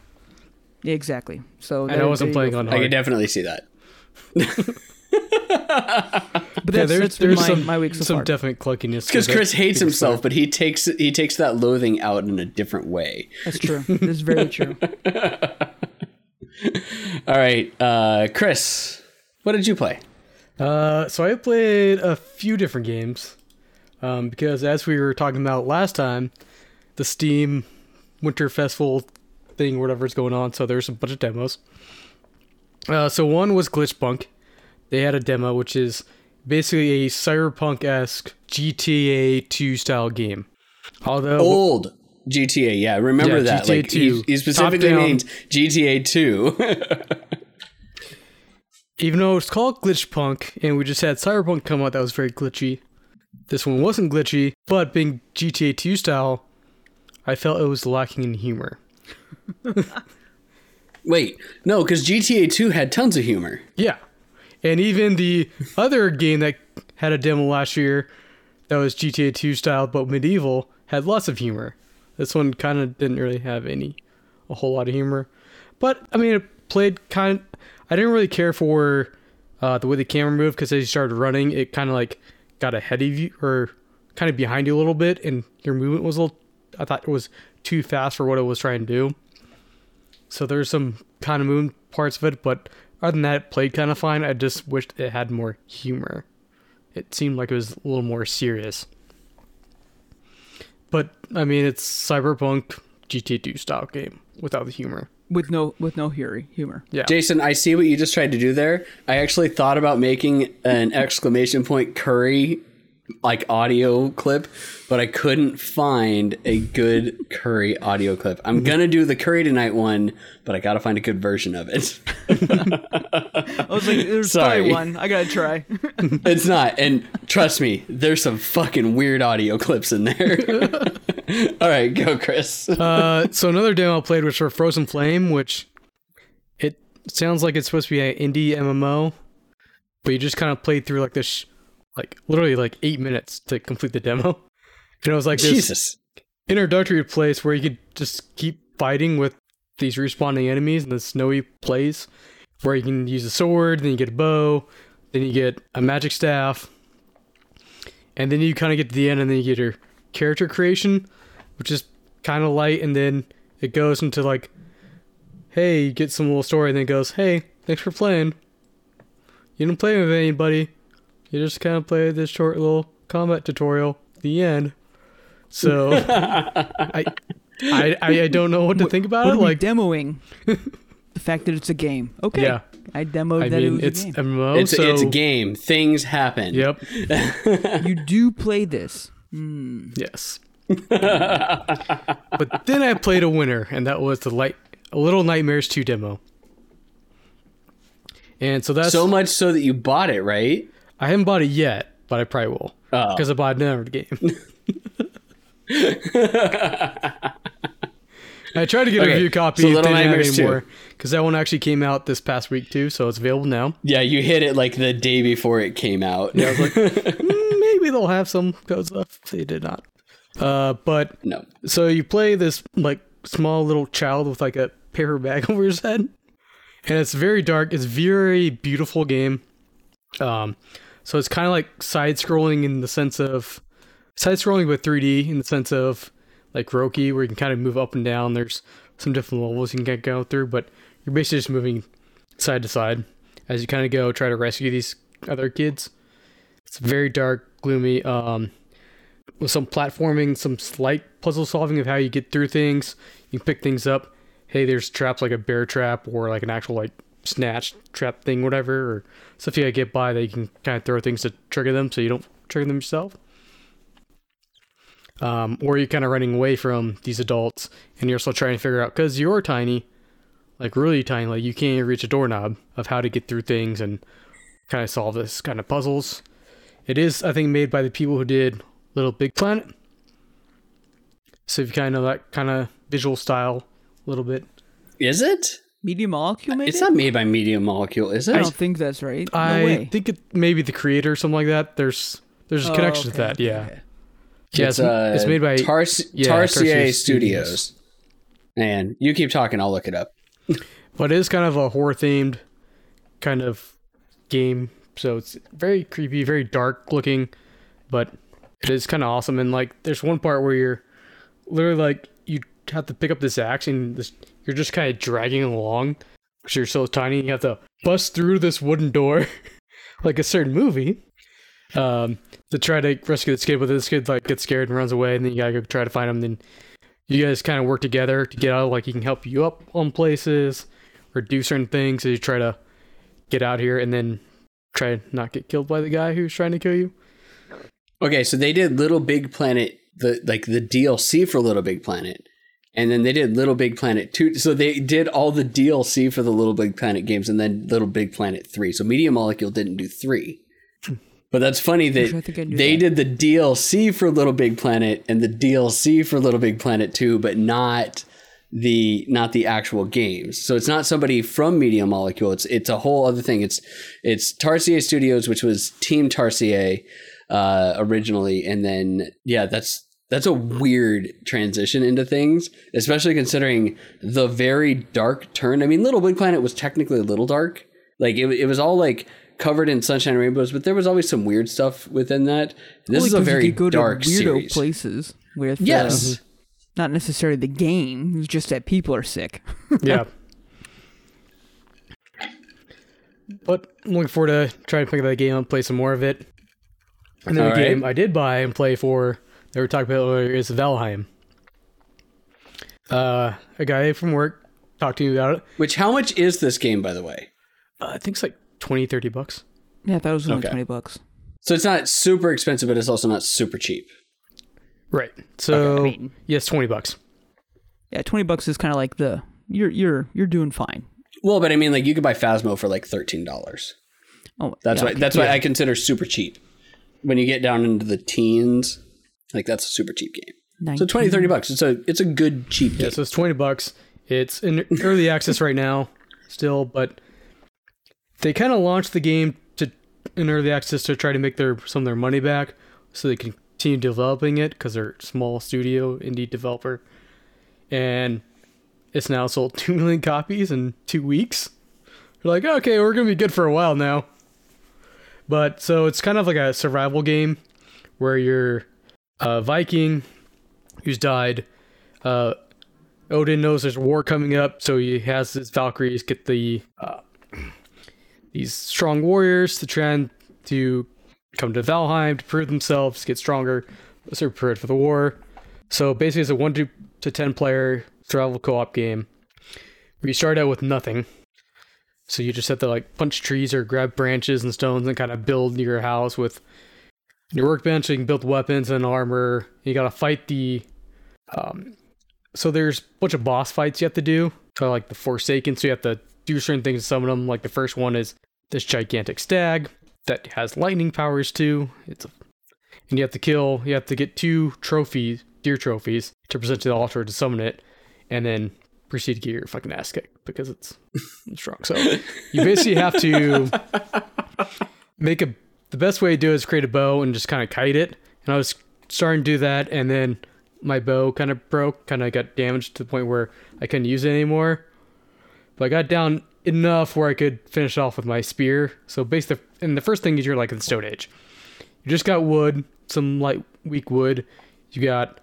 yeah, exactly so And I wasn't playing go. on I can definitely see that. but Yeah, there's, that's there's my, some, my week so some far definite cluckiness Because with it. Chris hates himself, but he takes he takes that loathing out in a different way. that's true that's very true All right, uh, Chris, what did you play? Uh, so I played a few different games, um, because as we were talking about last time, the Steam Winter Festival thing, whatever's going on. So there's a bunch of demos. Uh, so one was Glitchpunk. They had a demo, which is basically a cyberpunk-esque GTA 2 style game. Although Old GTA, yeah, remember Yeah, that. GTA like 2, he specifically top-down. named GTA Two. even though it's called Glitchpunk, and we just had Cyberpunk come out that was very glitchy, this one wasn't glitchy, but being GTA 2 style, I felt it was lacking in humor. Wait, no, because GTA Two had tons of humor. Yeah. And even the other game that had a demo last year that was GTA 2 style but medieval had lots of humor. This one kind of didn't really have any, a whole lot of humor. But, I mean, it played kind I didn't really care for uh, the way the camera moved because as you started running, it kind of like got ahead of you or kind of behind you a little bit and your movement was a little, I thought it was too fast for what it was trying to do. So there's some kind of moving parts of it, but other than that, it played kind of fine. I just wished it had more humor. It seemed like it was a little more serious. But I mean, it's cyberpunk GTA 2 style game without the humor. with no with no humor humor Yeah. Jason, I see what you just tried to do there. I actually thought about making an exclamation point curry like audio clip, but I couldn't find a good Curry audio clip. I'm gonna do the Curry tonight one, but I gotta find a good version of it. I was like, there's Sorry. probably one. I gotta try. it's not, and trust me, there's some fucking weird audio clips in there. All right, go, Chris. Uh, so another demo I played was for Frozen Flame, which it sounds like it's supposed to be an indie MMO, but you just kind of played through like this, sh- like literally like eight minutes to complete the demo. And it was like this Jesus. introductory place where you could just keep fighting with these respawning enemies in the snowy place, where you can use a sword, then you get a bow, then you get a magic staff, and then you kind of get to the end, and then you get your character creation, which is kind of light, and then it goes into like, hey, you get some little story, and then it goes, hey, thanks for playing. You didn't play with anybody. You just kind of play this short little combat tutorial. The end. So I, I I I don't know what to think about What it. are we Like, demoing? the fact that it's a game. Okay. yeah, I demoed I that mean it it's was a game. MMO. It's, so it's a game. Things happen. Yep. you do play this. Hmm. Yes. but then I played a winner, and that was the light, a Little Nightmares 2 demo. And so that's So much so that you bought it, right? I haven't bought it yet, but I probably will Oh. because I bought another game. I tried to get a Okay, review copy so Little Nightmares any 2. because that one actually came out this past week too, so it's available now. Yeah, you hit it like the day before it came out. I was like, "Mm, maybe they'll have some codes left. They did not. Uh, but no. so you play this like small little child with like a paper bag over his head, and it's very dark. It's very beautiful game. Um, so it's kind of like side scrolling in the sense of side scrolling with 3D in the sense of like Roki, where you can kind of move up and down. There's some different levels you can go through, but you're basically just moving side to side as you kind of go try to rescue these other kids. It's very dark, gloomy. Um, with some platforming, some slight puzzle solving of how you get through things. You can pick things up. Hey, there's traps like a bear trap or like an actual like snatch trap thing, whatever, or stuff you gotta get by that you can kind of throw things to trigger them so you don't trigger them yourself. Um, or you're kind of running away from these adults and you're still trying to figure out because you're tiny, like really tiny, like you can't even reach a doorknob of how to get through things and kind of solve this kind of puzzles. It is, I think, made by the people who did Little Big Planet. So if you kind of know that kind of visual style a little bit. Is it? Media Molecule made It's it? not made by Media Molecule, is it? I don't think that's right. No I way. think it maybe the creator or something like that. There's there's a Oh, connection okay, to that. yeah. okay. Yeah, it's, it's, uh, it's made by Tars- yeah, Tarsier Tarsier Studios. Studios. Man, you keep talking, I'll look it up. but it is kind of a horror themed kind of game. So it's very creepy, very dark looking, but it is kind of awesome. And like, there's one part where you're literally like you have to pick up this axe and this, you're just kind of dragging along because you're so tiny. You have to bust through this wooden door, like a certain movie, um, to try to rescue this kid. But this kid like gets scared and runs away, and then you gotta go try to find him. Then you guys kind of work together to get out. Like he can help you up on places or do certain things as you try to get out here, and then try to not get killed by the guy who's trying to kill you. Okay, so they did Little Big Planet, the like the DLC for Little Big Planet, and then they did Little Big Planet two. So they did all the DLC for the Little Big Planet games, and then Little Big Planet three. So Media Molecule didn't do three, but that's funny that I think I knew they that. did the DLC for Little Big Planet and the DLC for Little Big Planet two, but not the not the actual games. So it's not somebody from Media Molecule. It's it's a whole other thing. It's it's Tarsier Studios, which was Team Tarsier uh, originally, and then yeah, that's that's a weird transition into things, especially considering the very dark turn. I mean, Little Big Planet was technically a little dark. Like it, it was all like covered in sunshine and rainbows, but there was always some weird stuff within that. This Only is a 'cause you very could go dark to weirdo series. places with Yes. uh, not necessarily the game, it's just that people are sick. yeah. But I'm looking forward to trying to pick up that game and play some more of it. And then All the right. game I did buy and play for that we were talking about earlier is Valheim. Uh, a guy from work talked to me about it. Which how much is this game, by the way? Uh, I think it's like 20, 30 bucks. Yeah, that was only Okay. twenty bucks. So it's not super expensive, but it's also not super cheap. Right. So I mean- yes, twenty bucks. Yeah, twenty bucks is kind of like the you're you're you're doing fine. Well, but I mean, like you could buy Phasmo for like thirteen dollars. Oh, That's yeah, why. okay. That's why I consider super cheap. When you get down into the teens, like that's a super cheap game. So 20, 30 bucks. It's a it's a good cheap Yeah, game. so it's twenty bucks. It's in early access right now, still, but they kind of launched the game to in early access to try to make their some of their money back, so they can continue developing it because they're a small studio indie developer, and it's now sold two million copies in two weeks. They're like, okay, we're gonna be good for a while now. But so it's kind of like a survival game where you're a Viking who's died. Uh, Odin knows there's war coming up, so he has his Valkyries get the uh, these strong warriors to try and to come to Valheim to prove themselves, get stronger, so prepared for the war. So basically, it's a one to, ten player survival co-op game where you start out with nothing. So you just have to like punch trees or grab branches and stones and kind of build your house with your workbench. You can build weapons and armor. You got to fight the um, so there's a bunch of boss fights you have to do. Of like the Forsaken, so you have to do certain things to summon them. Like the first one is this gigantic stag that has lightning powers too. It's a, and you have to kill. You have to get two trophies, deer trophies, to present to the altar to summon it, and then proceed to get your fucking ass kicked because it's strong. So you basically have to make a. The best way to do it is create a bow and just kind of kite it. And I was starting to do that, and then my bow kind of broke, kind of got damaged to the point where I couldn't use it anymore. But I got down enough where I could finish off with my spear. So basically, and the first thing is you're like in the Stone Age. You just got wood, some light weak wood. You got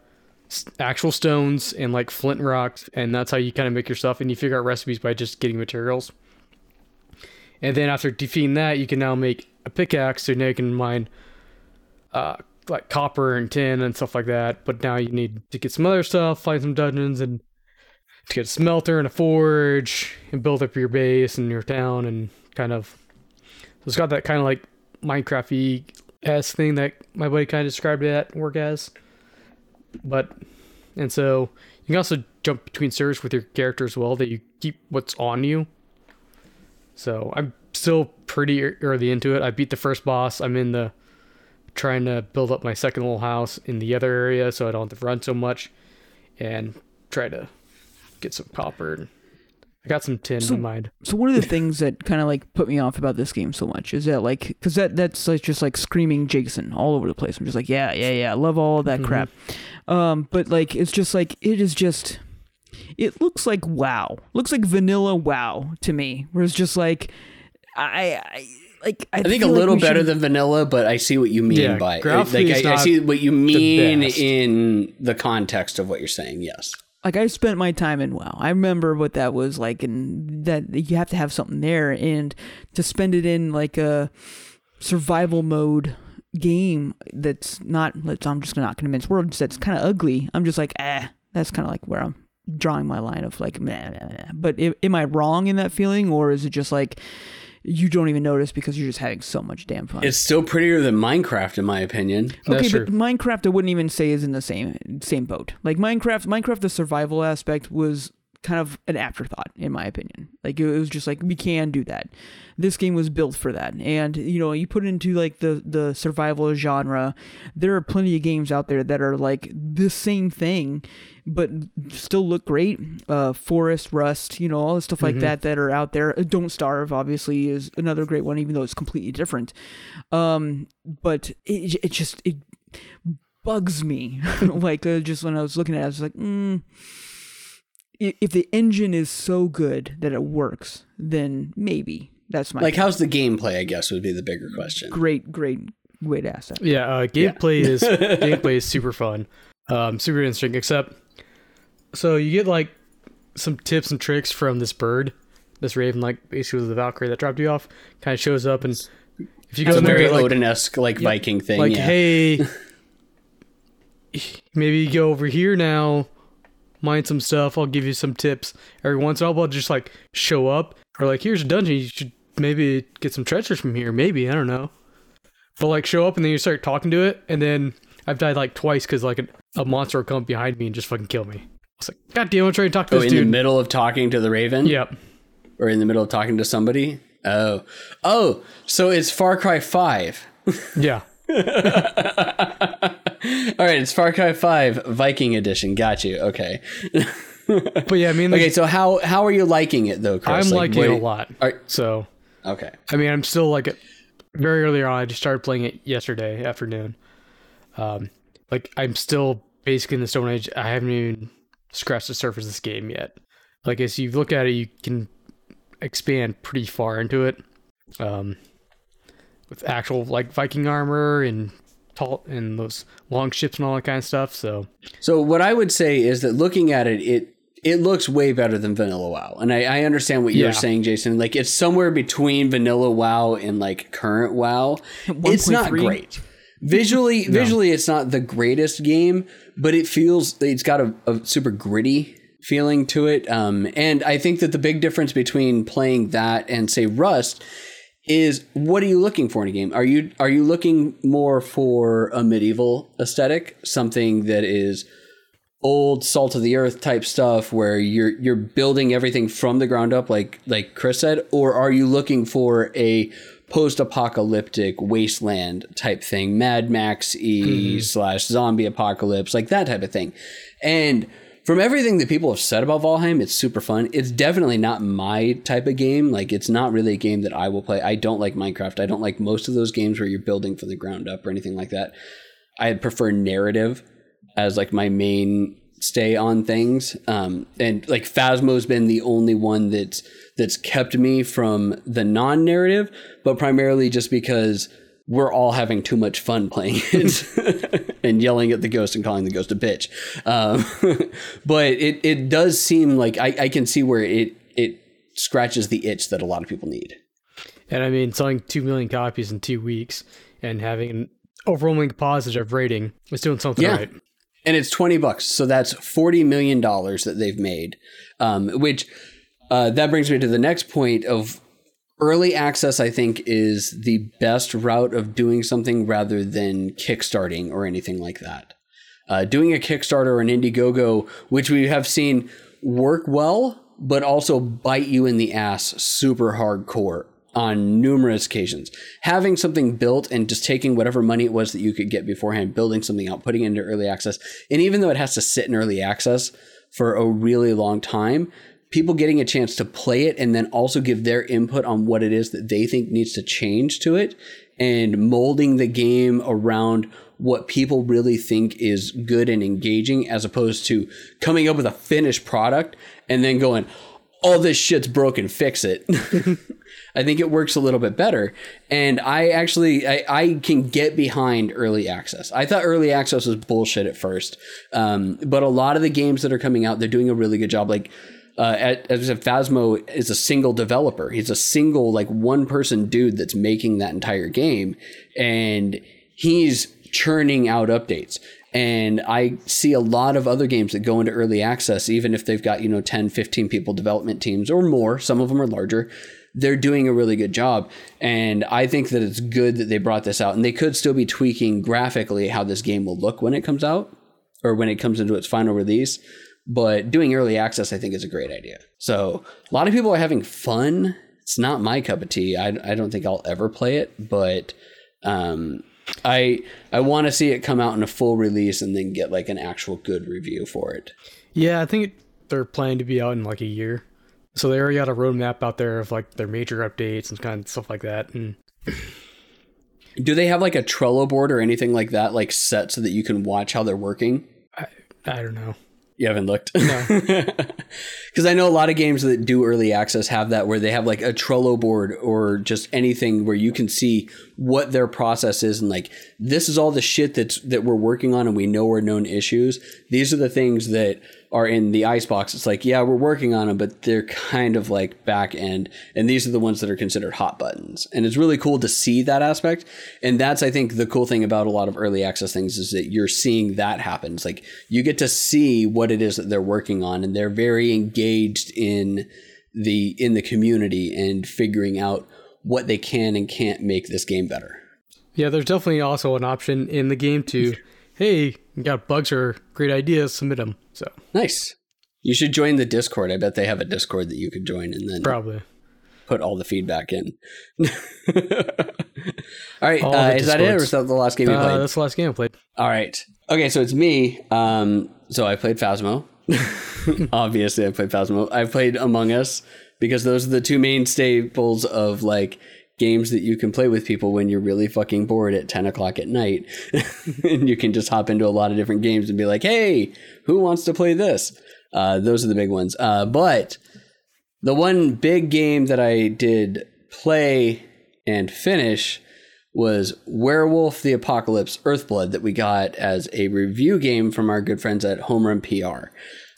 actual stones and like flint rocks, and that's how you kind of make your stuff. And you figure out recipes by just getting materials. And then after defeating that, you can now make a pickaxe. So now you can mine uh, like copper and tin and stuff like that. But now you need to get some other stuff, find some dungeons, and to get a smelter and a forge and build up your base and your town and kind of. So it's got that kind of like Minecraft s thing that my buddy kind of described it at work as. But and so you can also jump between servers with your character as well. That you keep what's on you. So I'm still pretty early into it. I beat the first boss. I'm in the trying to build up my second little house in the other area so I don't have to run so much and try to get some copper. And I got some tin So- in mind. So one of the things that kind of like put me off about this game so much is that like because that that's like just like screaming Jason all over the place. I'm just like yeah yeah yeah I love all that Mhm. crap. Um, but like it's just like it is just it looks like WoW. Looks like vanilla WoW to me. Where it's just like I, I like I, I think a feel like little better should- than vanilla, but I see what you mean Yeah, by it. graphically Like I, I see what you mean best. in the context of what you're saying. Yes. like I spent my time in WoW. I remember what that was like, and that you have to have something there, and to spend it in like a survival mode game that's not. Let's, I'm just not going to mince words. That's kind of ugly. I'm just like, eh. That's kind of like where I'm drawing my line of like, meh, meh, meh. but am I wrong in that feeling, or is it just like you don't even notice because you're just having so much damn fun? It's still prettier than Minecraft, in my opinion. Okay, That's true. but Minecraft I wouldn't even say is in the same same boat. Like Minecraft, Minecraft the survival aspect was kind of an afterthought in my opinion. Like it was just like we can do that. This game was built for that. And you know, you put it into like the the survival genre, there are plenty of games out there that are like the same thing but still look great. Uh Forest, Rust, you know, all the stuff like Mhm. that that are out there. Uh, Don't Starve obviously is another great one even though it's completely different. Um but it it just it bugs me. like uh, just when I was looking at it, I was like, mm, if the engine is so good that it works, then maybe that's my Like, how's the gameplay? I guess would be the bigger question. great, great way to ask that. Yeah, uh, gameplay is gameplay is super fun, um, super interesting. Except, so you get like some tips and tricks from this bird, this raven, like basically the Valkyrie that dropped you off, kind of shows up, and if you go in very like, Odin-esque, like Viking thing. like yeah. hey, maybe you go over here now, mine some stuff. I'll give you some tips. Every once in a while, I'll just like show up, or like here's a dungeon. You should maybe get some treasures from here. Maybe I don't know. But like show up and then you start talking to it, and then I've died like twice because like a, a monster will come behind me and just fucking kill me. I was like, God damn, I'm trying to talk to Oh, this in dude. the middle of talking to the Raven? yep. Or in the middle of talking to somebody? Oh. Oh, so it's Far Cry 5. Yeah. All right, it's Far Cry 5 Viking Edition. Got you. Okay. But yeah, I mean, Okay, so how how are you liking it though, Chris? I'm Like, liking it a lot. Are, So okay. I mean, I'm still like very early on. I just started playing it yesterday afternoon. Um, like I'm still basically in the Stone Age. I haven't even scratched the surface of this game yet. Like as you look at it, you can expand pretty far into it, um, with actual like Viking armor and tall and those long ships and all that kind of stuff. So So what I would say is that looking at it, it it looks way better than Vanilla WoW, and I, I understand what you're Yeah. saying, Jason. Like it's somewhere between Vanilla WoW and like current WoW. It's not great visually. Visually, it's not the greatest game, but it feels it's got a, a super gritty feeling to it. Um, and I think that the big difference between playing that and say Rust is what are you looking for in a game? Are you are you looking more for a medieval aesthetic, something that is old salt of the earth type stuff where you're you're building everything from the ground up like like Chris said or are you looking for a post-apocalyptic wasteland type thing Mad Max E slash zombie apocalypse like that type of thing and from everything that people have said about Valheim, it's super fun. It's definitely not my type of game. Like, it's not really a game that I will play. I don't like Minecraft. I don't like most of those games where you're building from the ground up or anything like that. I prefer narrative as like my main stay on things. Um, and like Phasmo's been the only one that's that's kept me from the non-narrative, but primarily just because we're all having too much fun playing it and yelling at the ghost and calling the ghost a bitch. Um, but it, it does seem like I, I can see where it it scratches the itch that a lot of people need. and I mean, selling two million copies in two weeks and having an overwhelming positive rating is doing something Yeah. right. and it's 20 bucks so that's 40 million dollars that they've made um, which uh, that brings me to the next point of early access i think is the best route of doing something rather than kickstarting or anything like that uh, doing a kickstarter or an indiegogo which we have seen work well but also bite you in the ass super hardcore on numerous occasions. Having something built and just taking whatever money it was that you could get beforehand, building something out, putting it into early access, and even though it has to sit in early access for a really long time, people getting a chance to play it and then also give their input on what it is that they think needs to change to it and molding the game around what people really think is good and engaging as opposed to coming up with a finished product and then going all this shit's broken fix it. I think it works a little bit better. And i actually i, I can get behind early access. I thought early access was bullshit at first um, but a lot of the games that are coming out they're doing a really good job. Like uh, as I said, Phasmo is a single developer. He's a single, like one person dude that's making that entire game, and he's churning out updates. And I see a lot of other games that go into early access, even if they've got, you know, 10, 15 people development teams or more. Some of them are larger. They're doing a really good job. And I think that it's good that they brought this out. And they could still be tweaking graphically how this game will look when it comes out or when it comes into its final release. But doing early access, I think, is a great idea. So a lot of people are having fun. It's not my cup of tea. I, I don't think I'll ever play it, but um, I I want to see it come out in a full release and then get like an actual good review for it. Yeah, I think they're planning to be out in like a year. So they already got a roadmap out there of like their major updates and kind of stuff like that. And Do they have like a Trello board or anything like that, like set so that you can watch how they're working? I, I don't know. You haven't looked? Because I know a lot of games that do early access have that where they have like a Trello board or just anything where you can see what their process is and like this is all the shit that's that we're working on and we know are known issues. These are the things that are in the icebox. It's like, yeah, we're working on them, but they're kind of like back end. And these are the ones that are considered hot buttons. And it's really cool to see that aspect. And that's, I think, the cool thing about a lot of early access things is that you're seeing that happen. It's like you get to see what it is that they're working on and they're very engaged in the in the community and figuring out what they can and can't make this game better. Yeah, there's definitely also an option in the game to, hey, you got bugs or great ideas, submit them. So Nice. You should join the Discord. I bet they have a Discord that you could join and then probably. put all the feedback in. all right, All uh, is that it, or is that the last game you Uh, played? that's the last game I played. All right. Okay, so it's me. Um, so I played Phasmo. Obviously, I played Phasmo. I played Among Us because those are the two main staples of like games that you can play with people when you're really fucking bored at 10 o'clock at night. and you can just hop into a lot of different games and be like, hey, who wants to play this? Uh, those are the big ones. Uh, but the one big game that I did play and finish was Werewolf the Apocalypse Earthblood that we got as a review game from our good friends at Home Run PR.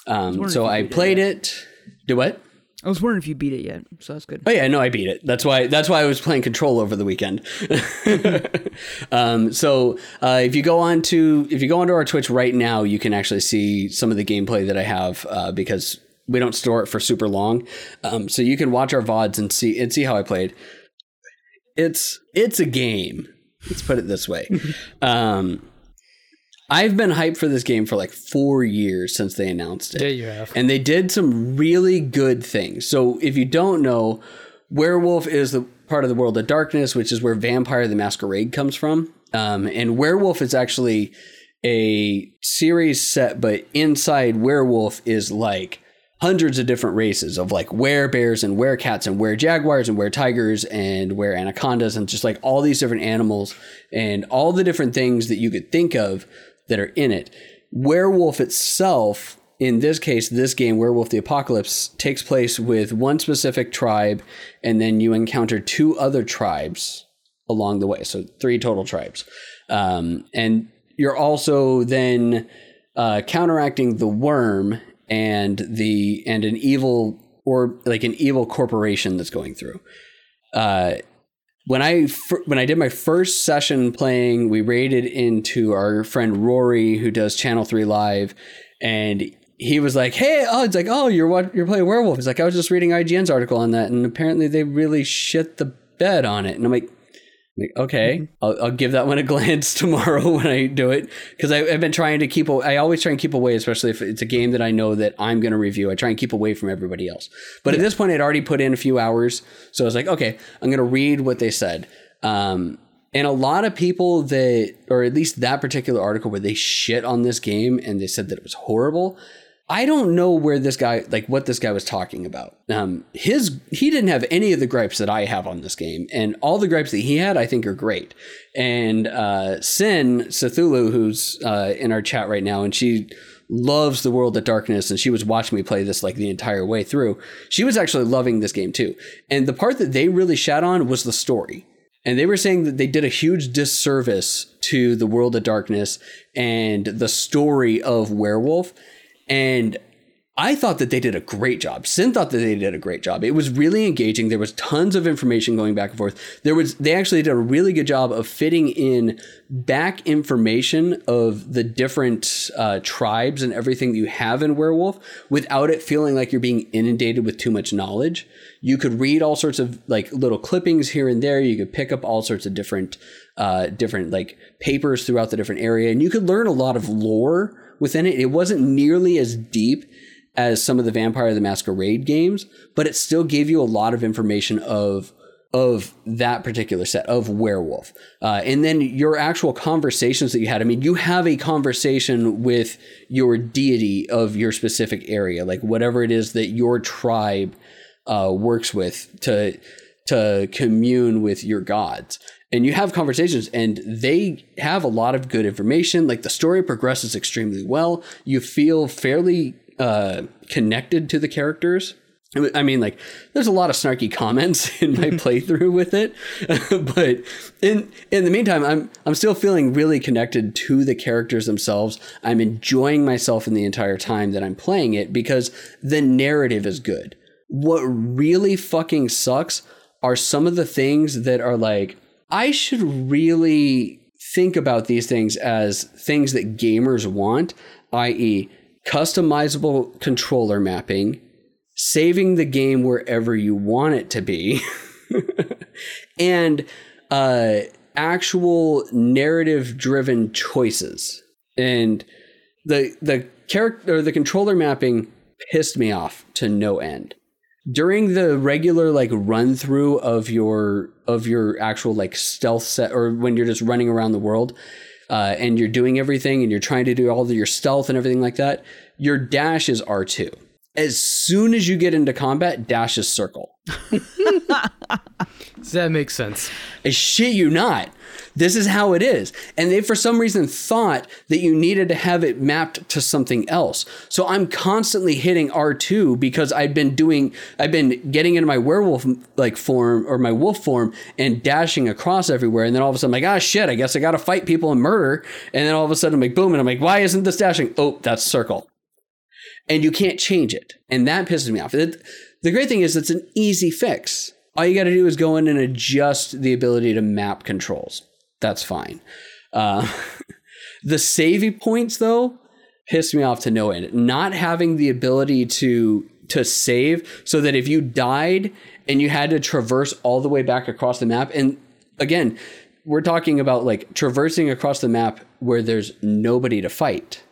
Um, so I played it. Do what? I was wondering if you beat it yet, so that's good. Oh yeah, no, I beat it. That's why. That's why I was playing Control over the weekend. um, so uh, if you go on to if you go onto our Twitch right now, you can actually see some of the gameplay that I have uh, because we don't store it for super long. Um, so you can watch our vods and see and see how I played. It's it's a game. Let's put it this way. um, I've been hyped for this game for like four years since they announced it Yeah, you have. and they did some really good things. So if you don't know, Werewolf is the part of the world of darkness, which is where Vampire the Masquerade comes from. Um, and Werewolf is actually a series set, but inside Werewolf is like hundreds of different races of like werebears and werecats and were-jaguars and were-tigers and were-anacondas and just like all these different animals and all the different things that you could think of that are in it. Werewolf itself, in this case, this game, Werewolf the Apocalypse, takes place with one specific tribe, and then you encounter two other tribes along the way. So three total tribes. Um, and you're also then uh, counteracting the worm and the and an evil or like an evil corporation that's going through. Uh, when I when I did my first session playing, we raided into our friend Rory who does Channel Three Live, and he was like, "Hey, oh, it's like, oh, you're what you're playing Werewolf." He's like, "I was just reading IGN's article on that, and apparently they really shit the bed on it." And I'm like, like, okay, I'll, I'll give that one a glance tomorrow when I do it because I've been trying to keep. I always try and keep away, especially if it's a game that I know that I'm going to review. I try and keep away from everybody else. But at this point, I'd already put in a few hours, so I was like, okay, I'm going to read what they said. Um, and a lot of people that, or at least that particular article where they shit on this game and they said that it was horrible. I don't know where this guy, like what this guy was talking about. Um, his he didn't have any of the gripes that I have on this game, and all the gripes that he had, I think, are great. And uh, Sin Cthulhu, who's uh, in our chat right now, and she loves the world of darkness, and she was watching me play this like the entire way through. She was actually loving this game too. And the part that they really shat on was the story. And they were saying that they did a huge disservice to the world of darkness and the story of Werewolf. And I thought that they did a great job. Sin thought that they did a great job. It was really engaging. There was tons of information going back and forth. There was they actually did a really good job of fitting in back information of the different uh, tribes and everything that you have in Werewolf without it feeling like you're being inundated with too much knowledge. You could read all sorts of like little clippings here and there. You could pick up all sorts of different uh, different like papers throughout the different area, and you could learn a lot of lore within it. It wasn't nearly as deep as some of the Vampire the Masquerade games, but it still gave you a lot of information of of that particular set of werewolf uh, and then your actual conversations that you had i mean you have a conversation with your deity of your specific area like whatever it is that your tribe uh, works with to to commune with your gods. And you have conversations and they have a lot of good information. Like the story progresses extremely well. You feel fairly uh, connected to the characters. I mean, like, there's a lot of snarky comments in my playthrough with it, but in in the meantime, I'm I'm still feeling really connected to the characters themselves. I'm enjoying myself in the entire time that I'm playing it because the narrative is good. What really fucking sucks are some of the things that are like, I should really think about these things as things that gamers want, i.e., customizable controller mapping saving the game wherever you want it to be and uh actual narrative driven choices. And the the character the controller mapping pissed me off to no end. During the regular like run through of your of your actual like stealth set or when you're just running around the world uh, and you're doing everything and you're trying to do all of your stealth and everything like that, your dash is R2. As soon as you get into combat, dash is circle. Does that makes sense. I shit you not. This is how it is. And they, for some reason, thought that you needed to have it mapped to something else. So I'm constantly hitting R2 because I've been doing, I've been getting into my werewolf like form or my wolf form and dashing across everywhere. And then all of a sudden, I'm like, ah, shit, I guess I got to fight people and murder. And then all of a sudden, I'm like, boom. And I'm like, why isn't this dashing? Oh, that's circle. And you can't change it. And that pisses me off. It, the great thing is, it's an easy fix all you got to do is go in and adjust the ability to map controls. That's fine. Uh, the saving points, though, pissed me off to no end. Not having the ability to to save, so that if you died and you had to traverse all the way back across the map, and again, we're talking about like traversing across the map where there's nobody to fight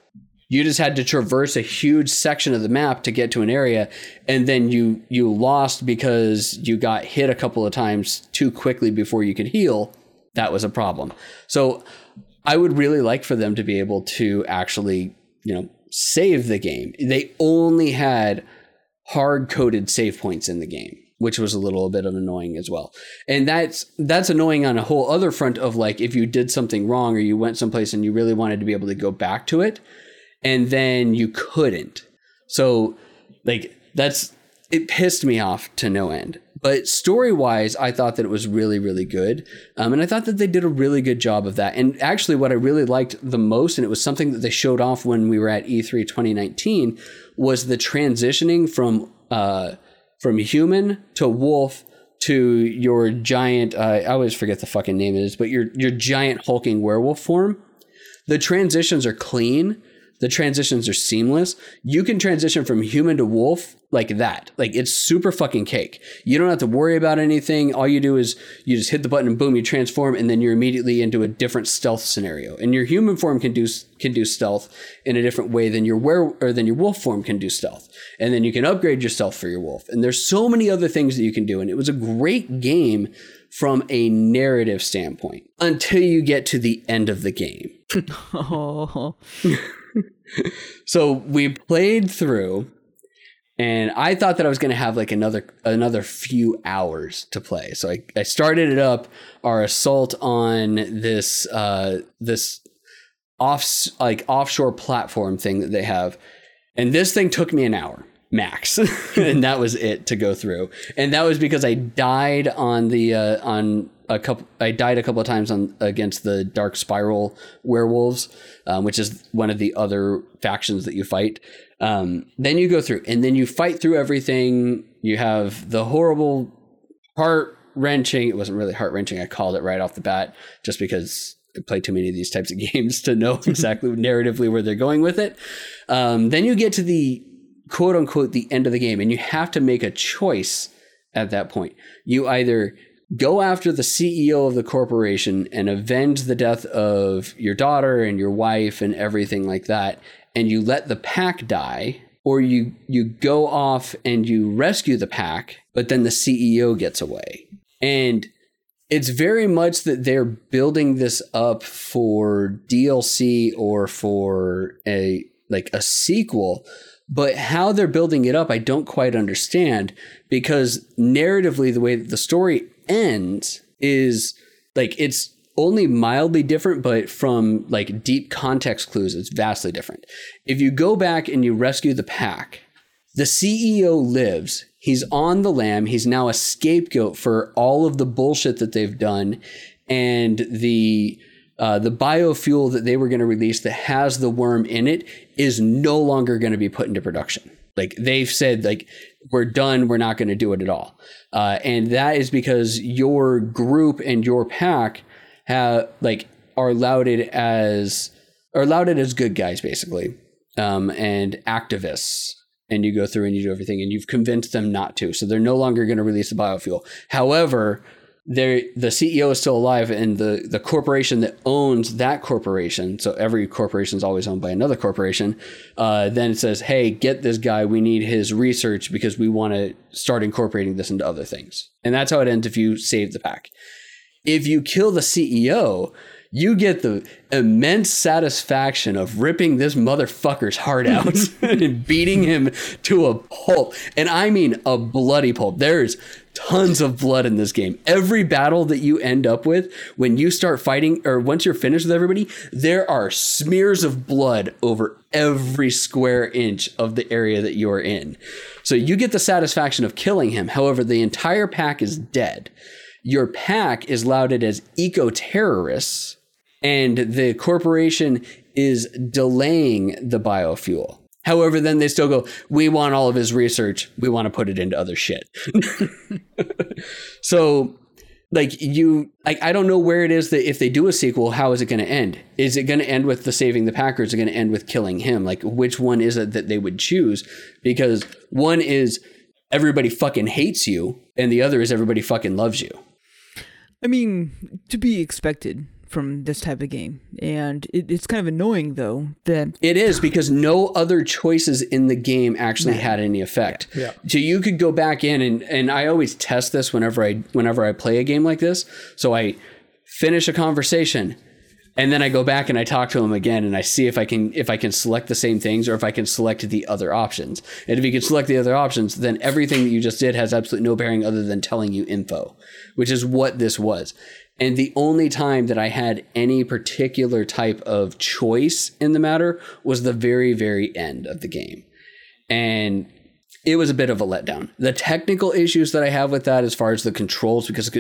you just had to traverse a huge section of the map to get to an area and then you you lost because you got hit a couple of times too quickly before you could heal that was a problem so i would really like for them to be able to actually you know save the game they only had hard coded save points in the game which was a little bit of annoying as well. And that's that's annoying on a whole other front of like if you did something wrong or you went someplace and you really wanted to be able to go back to it, and then you couldn't. So like that's it pissed me off to no end. But story wise, I thought that it was really, really good. Um, and I thought that they did a really good job of that. And actually, what I really liked the most, and it was something that they showed off when we were at E3 2019, was the transitioning from uh, from human to wolf to your giant. Uh, I always forget the fucking name it is, but your your giant hulking werewolf form. The transitions are clean the transitions are seamless. You can transition from human to wolf like that. Like it's super fucking cake. You don't have to worry about anything. All you do is you just hit the button and boom, you transform, and then you're immediately into a different stealth scenario. And your human form can do can do stealth in a different way than your were or than your wolf form can do stealth. And then you can upgrade yourself for your wolf. And there's so many other things that you can do. And it was a great game from a narrative standpoint until you get to the end of the game. oh. so we played through and I thought that I was going to have like another another few hours to play. So I, I started it up our assault on this uh this off like offshore platform thing that they have. And this thing took me an hour max and that was it to go through and that was because i died on the uh, on a couple i died a couple of times on against the dark spiral werewolves um, which is one of the other factions that you fight um, then you go through and then you fight through everything you have the horrible heart wrenching it wasn't really heart wrenching i called it right off the bat just because I play too many of these types of games to know exactly narratively where they're going with it. Um, then you get to the quote unquote the end of the game and you have to make a choice at that point. You either go after the CEO of the corporation and avenge the death of your daughter and your wife and everything like that and you let the pack die or you you go off and you rescue the pack but then the CEO gets away. And it's very much that they're building this up for DLC or for a like a sequel but how they're building it up, I don't quite understand because narratively, the way that the story ends is like it's only mildly different, but from like deep context clues, it's vastly different. If you go back and you rescue the pack, the CEO lives. He's on the lam. He's now a scapegoat for all of the bullshit that they've done. And the uh, the biofuel that they were going to release that has the worm in it is no longer going to be put into production. Like they've said, like we're done. We're not going to do it at all. Uh, and that is because your group and your pack have like are lauded as are lauded as good guys, basically, um, and activists. And you go through and you do everything, and you've convinced them not to. So they're no longer going to release the biofuel. However, there the CEO is still alive and the the corporation that owns that corporation so every corporation is always owned by another corporation uh, then it says hey get this guy we need his research because we want to start incorporating this into other things and that's how it ends if you save the pack if you kill the CEO you get the immense satisfaction of ripping this motherfucker's heart out and beating him to a pulp. And I mean a bloody pulp. There's tons of blood in this game. Every battle that you end up with, when you start fighting, or once you're finished with everybody, there are smears of blood over every square inch of the area that you're in. So you get the satisfaction of killing him. However, the entire pack is dead. Your pack is lauded as eco terrorists and the corporation is delaying the biofuel. However, then they still go, we want all of his research. We want to put it into other shit. so, like, you, I don't know where it is that if they do a sequel, how is it going to end? Is it going to end with the saving the Packers? Is it going to end with killing him? Like, which one is it that they would choose? Because one is everybody fucking hates you, and the other is everybody fucking loves you. I mean, to be expected from this type of game. And it, it's kind of annoying though that it is because no other choices in the game actually had any effect. Yeah. So you could go back in and and I always test this whenever I whenever I play a game like this. So I finish a conversation and then I go back and I talk to him again and I see if I can if I can select the same things or if I can select the other options. And if you can select the other options, then everything that you just did has absolutely no bearing other than telling you info, which is what this was. And the only time that I had any particular type of choice in the matter was the very, very end of the game. And it was a bit of a letdown. The technical issues that I have with that, as far as the controls, because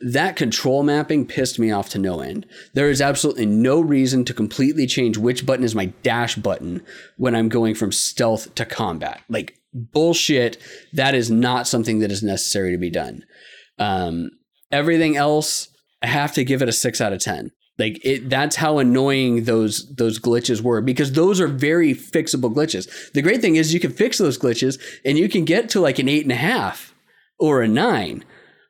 that control mapping pissed me off to no end. There is absolutely no reason to completely change which button is my dash button when I'm going from stealth to combat. Like, bullshit. That is not something that is necessary to be done. Um, everything else, I have to give it a six out of ten. Like it, that's how annoying those those glitches were because those are very fixable glitches. The great thing is you can fix those glitches and you can get to like an eight and a half or a nine.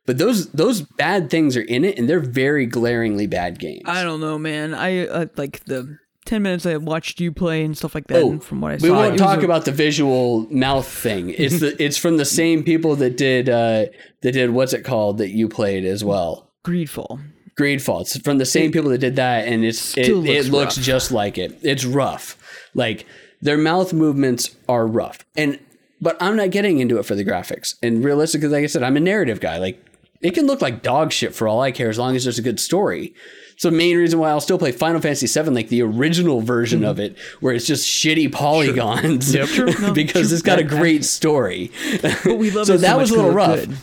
But those those bad things are in it, and they're very glaringly bad games. I don't know, man. I uh, like the ten minutes I watched you play and stuff like that. Oh, from what I saw, we won't talk a- about the visual mouth thing. It's the it's from the same people that did uh, that did what's it called that you played as well. Greedfall. Greedfall. It's from the same people that did that, and it's it, Still it looks looks just like it. It's rough. Like their mouth movements are rough, and but I'm not getting into it for the graphics. And realistically, like I said, I'm a narrative guy. Like it can look like dog shit for all I care, as long as there's a good story. So the main reason why I'll still play Final Fantasy VII, like the original version of it, where it's just shitty polygons, Yep. Sure. No, because it's got a great story. But we love so it so that was a little rough. good.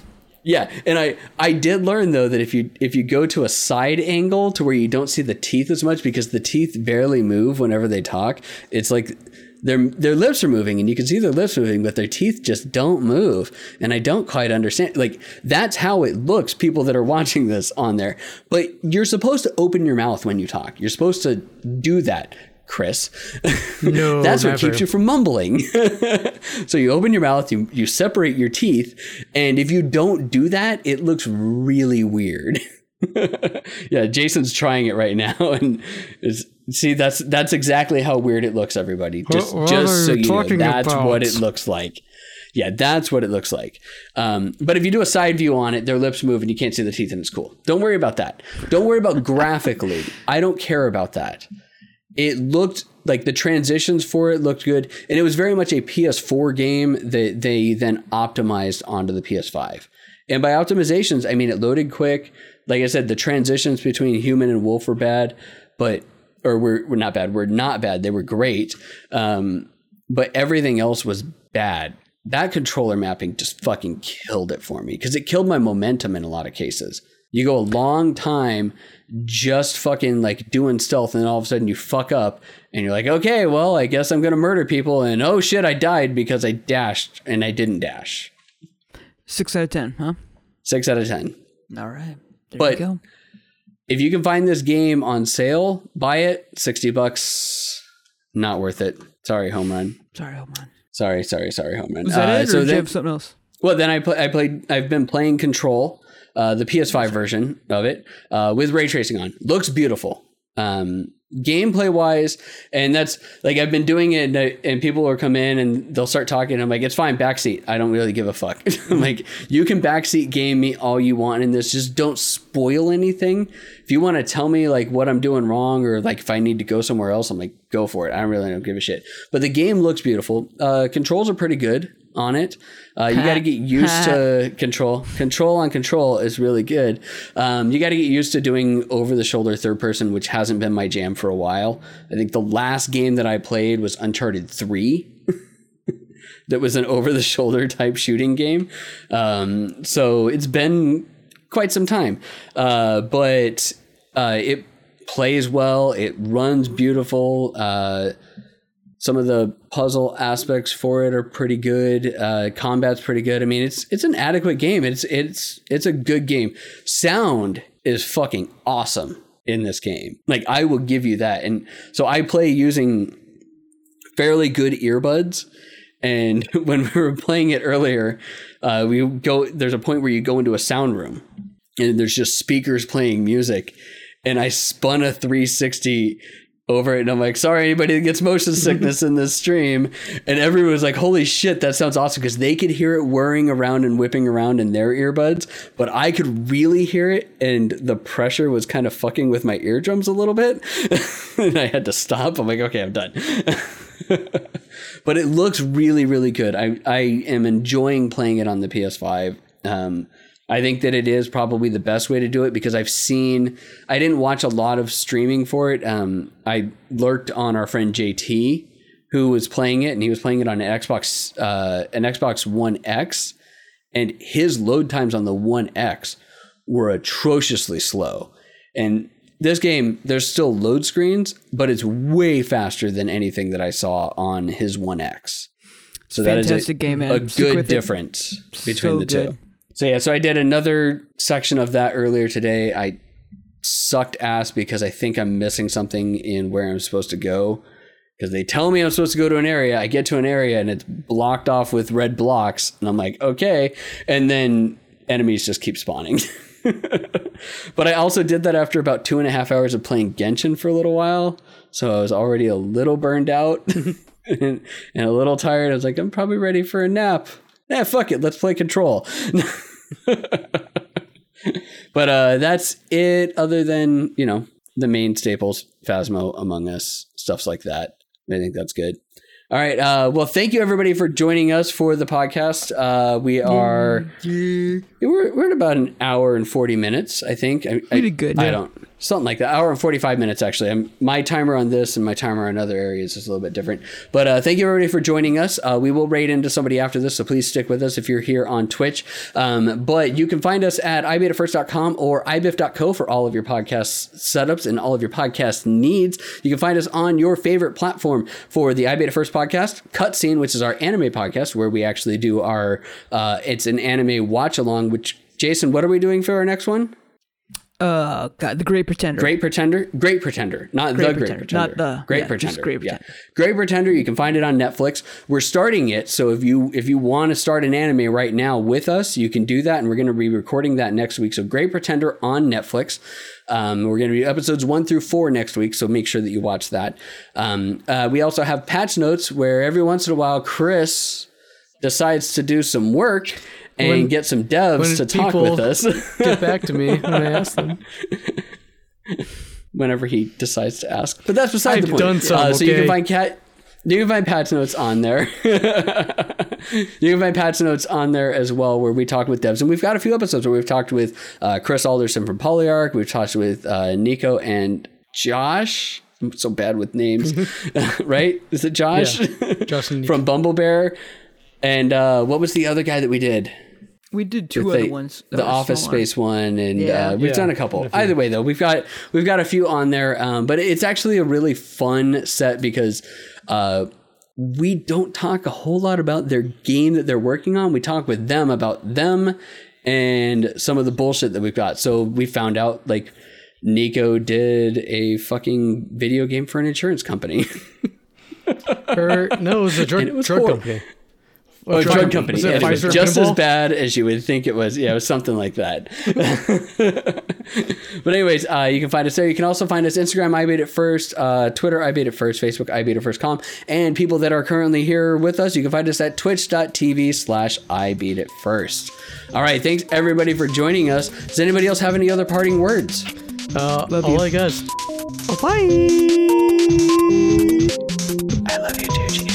Yeah, and I I did learn though that if you if you go to a side angle to where you don't see the teeth as much because the teeth barely move whenever they talk, it's like their their lips are moving and you can see their lips moving, but their teeth just don't move. And I don't quite understand. Like that's how it looks. People that are watching this on there, but you're supposed to open your mouth when you talk. You're supposed to do that. Chris. No, That's what never. keeps you from mumbling. so you open your mouth, you you separate your teeth, and if you don't do that, it looks really weird. yeah, Jason's trying it right now, and is see that's that's exactly how weird it looks. Everybody, just what just so you you know, that's about? what it looks like. Yeah, that's what it looks like. Um, but if you do a side view on it, their lips move and you can't see the teeth, and it's cool. Don't worry about that. Don't worry about graphically. I don't care about that it looked like the transitions for it looked good and it was very much a ps4 game that they then optimized onto the ps5 and by optimizations i mean it loaded quick. Like i said the transitions between human and wolf were bad but or were, were not bad were not bad. They were great um, but everything else was bad. That controller mapping just fucking killed it for me because it killed my momentum in a lot of cases you go a long time just fucking like doing stealth and all of a sudden you fuck up and you're like okay well i guess i'm gonna murder people and oh shit i died because i dashed and i didn't dash Six out of ten, huh? six out of ten All right. There But- you go. if you can find this game on sale buy it 60 bucks not worth it sorry home run Sorry, hold on. sorry sorry sorry home run Was that Uh, it, or so did you have something else? Well, then I play. I played. I've been playing Control, uh, the PS5 version of it, uh, with ray tracing on. Looks beautiful. Um, gameplay wise, and that's like I've been doing it, and, I- and people will come in and they'll start talking. And I'm like, it's fine, backseat. I don't really give a fuck. I'm like, you can backseat game me all you want in this. Just don't spoil anything. If you want to tell me like what I'm doing wrong or like if I need to go somewhere else, I'm like, go for it. I don't really don't give a shit. But the game looks beautiful. Uh, controls are pretty good on it. Uh, you got to get used to control. Control on control is really good. Um, you got to get used to doing over the shoulder third person, which hasn't been my jam for a while. I think the last game that I played was Uncharted 3. that was an over the shoulder type shooting game. Um, so it's been quite some time. Uh, but uh, it plays well, it runs beautiful. Some of the puzzle aspects for it are pretty good. Uh, combat's pretty good. I mean, it's it's an adequate game. It's it's it's a good game. Sound is fucking awesome in this game. Like I will give you that. And so I play using fairly good earbuds. And when we were playing it earlier, uh, we go. There's a point where you go into a sound room, and there's just speakers playing music. And I spun a 360 over it, and I'm like, "Sorry, anybody that gets motion sickness in this stream." And everyone was like, "Holy shit, that sounds awesome!" Because they could hear it whirring around and whipping around in their earbuds, but I could really hear it, and the pressure was kind of fucking with my eardrums a little bit, and I had to stop. I'm like, "Okay, I'm done." but it looks really really good i i am enjoying playing it on the ps5 um I think that it is probably the best way to do it because I've seen I didn't watch a lot of streaming for it. Um, I lurked on our friend JT who was playing it and he was playing it on an Xbox uh, an Xbox One X and his load times on the One X were atrociously slow. And this game, there's still load screens, but it's way faster than anything that I saw on his One X. So that is Fantastic a, game, man. a good difference between So the good. two. So yeah, so I did another section of that earlier today. I sucked ass because I think I'm missing something in where I'm supposed to go. Because they tell me I'm supposed to go to an area, I get to an area and it's blocked off with red blocks, and I'm like, okay, and then enemies just keep spawning. but I also did that after about two and a half hours of playing Genshin for a little while, so I was already a little burned out and, a little tired. I was like, I'm probably ready for a nap. Yeah, fuck it, let's play Control. but uh, that's it. Other than you know the main staples, Phasmo, Among Us, stuffs like that. I think that's good. All right. Uh, well, thank you everybody for joining us for the podcast. Uh, we are we're, we're at about an hour and forty minutes. I think. I, I, good, I yeah. don't something like that. Hour and forty five minutes actually. I'm, my timer on this and my timer on other areas is a little bit different. But uh, thank you everybody for joining us. Uh, we will raid into somebody after this, so please stick with us if you're here on Twitch. Um, but you can find us at ibeatitfirst.com or ibiff.co for all of your podcast setups and all of your podcast needs. You can find us on your favorite platform for the I Beat It First podcast, Cutscene, which is our anime podcast where we actually do our uh, it's an anime watch along. Which Jason, what are we doing for our next one? Uh, God, the Great Pretender. Great Pretender, Great Pretender, not Great the Great Pretender, Pretender, not the- Great yeah, Pretender. just Great Yeah, Pretender. Great Pretender. You can find it on Netflix. We're starting it, so if you if you want to start an anime right now with us, you can do that, and we're going to be recording that next week. So Great Pretender on Netflix. Um, we're going to be episodes one through four next week, so make sure that you watch that. Um, uh, we also have patch notes where every once in a while Chris decides to do some work and When- get some devs to talk with us. Get back to me when I ask them. whenever he decides to ask. But that's beside I've the point. done some, uh, So you can find cat. You can find patch notes on there. you can find patch notes on there as well, where we talk with devs, and we've got a few episodes where we've talked with uh, Chris Alderson from Polyarc. We've talked with uh, Nico and Josh. I'm so bad with names, right? Is it Josh Justin, from BumbleBear? And uh, what was the other guy that we did? We did two the, other ones. the office smaller. space one and Yeah. uh, we've Yeah, done a couple either way though we've got we've got a few on there um, but it's actually a really fun set because uh, we don't talk a whole lot about their game that they're working on we talk with them about them and some of the bullshit that we've got so we found out like nico did a fucking video game for an insurance company or, no, it was a drug, it was drug company. Oh, drug drug company. company. Was it Anyway, Pfizer just as bad as you would think it was. Yeah, it was something like that. but anyways, uh, you can find us there. You can also find us Instagram, I Beat It First, uh, Twitter, I Beat It First, Facebook, I Beat It First com, and people that are currently here with us, you can find us at twitch.tv slash I Beat It First. All right, thanks everybody for joining us. Does anybody else have any other parting words? Uh, Love all you. I guess. Bye. I love you too.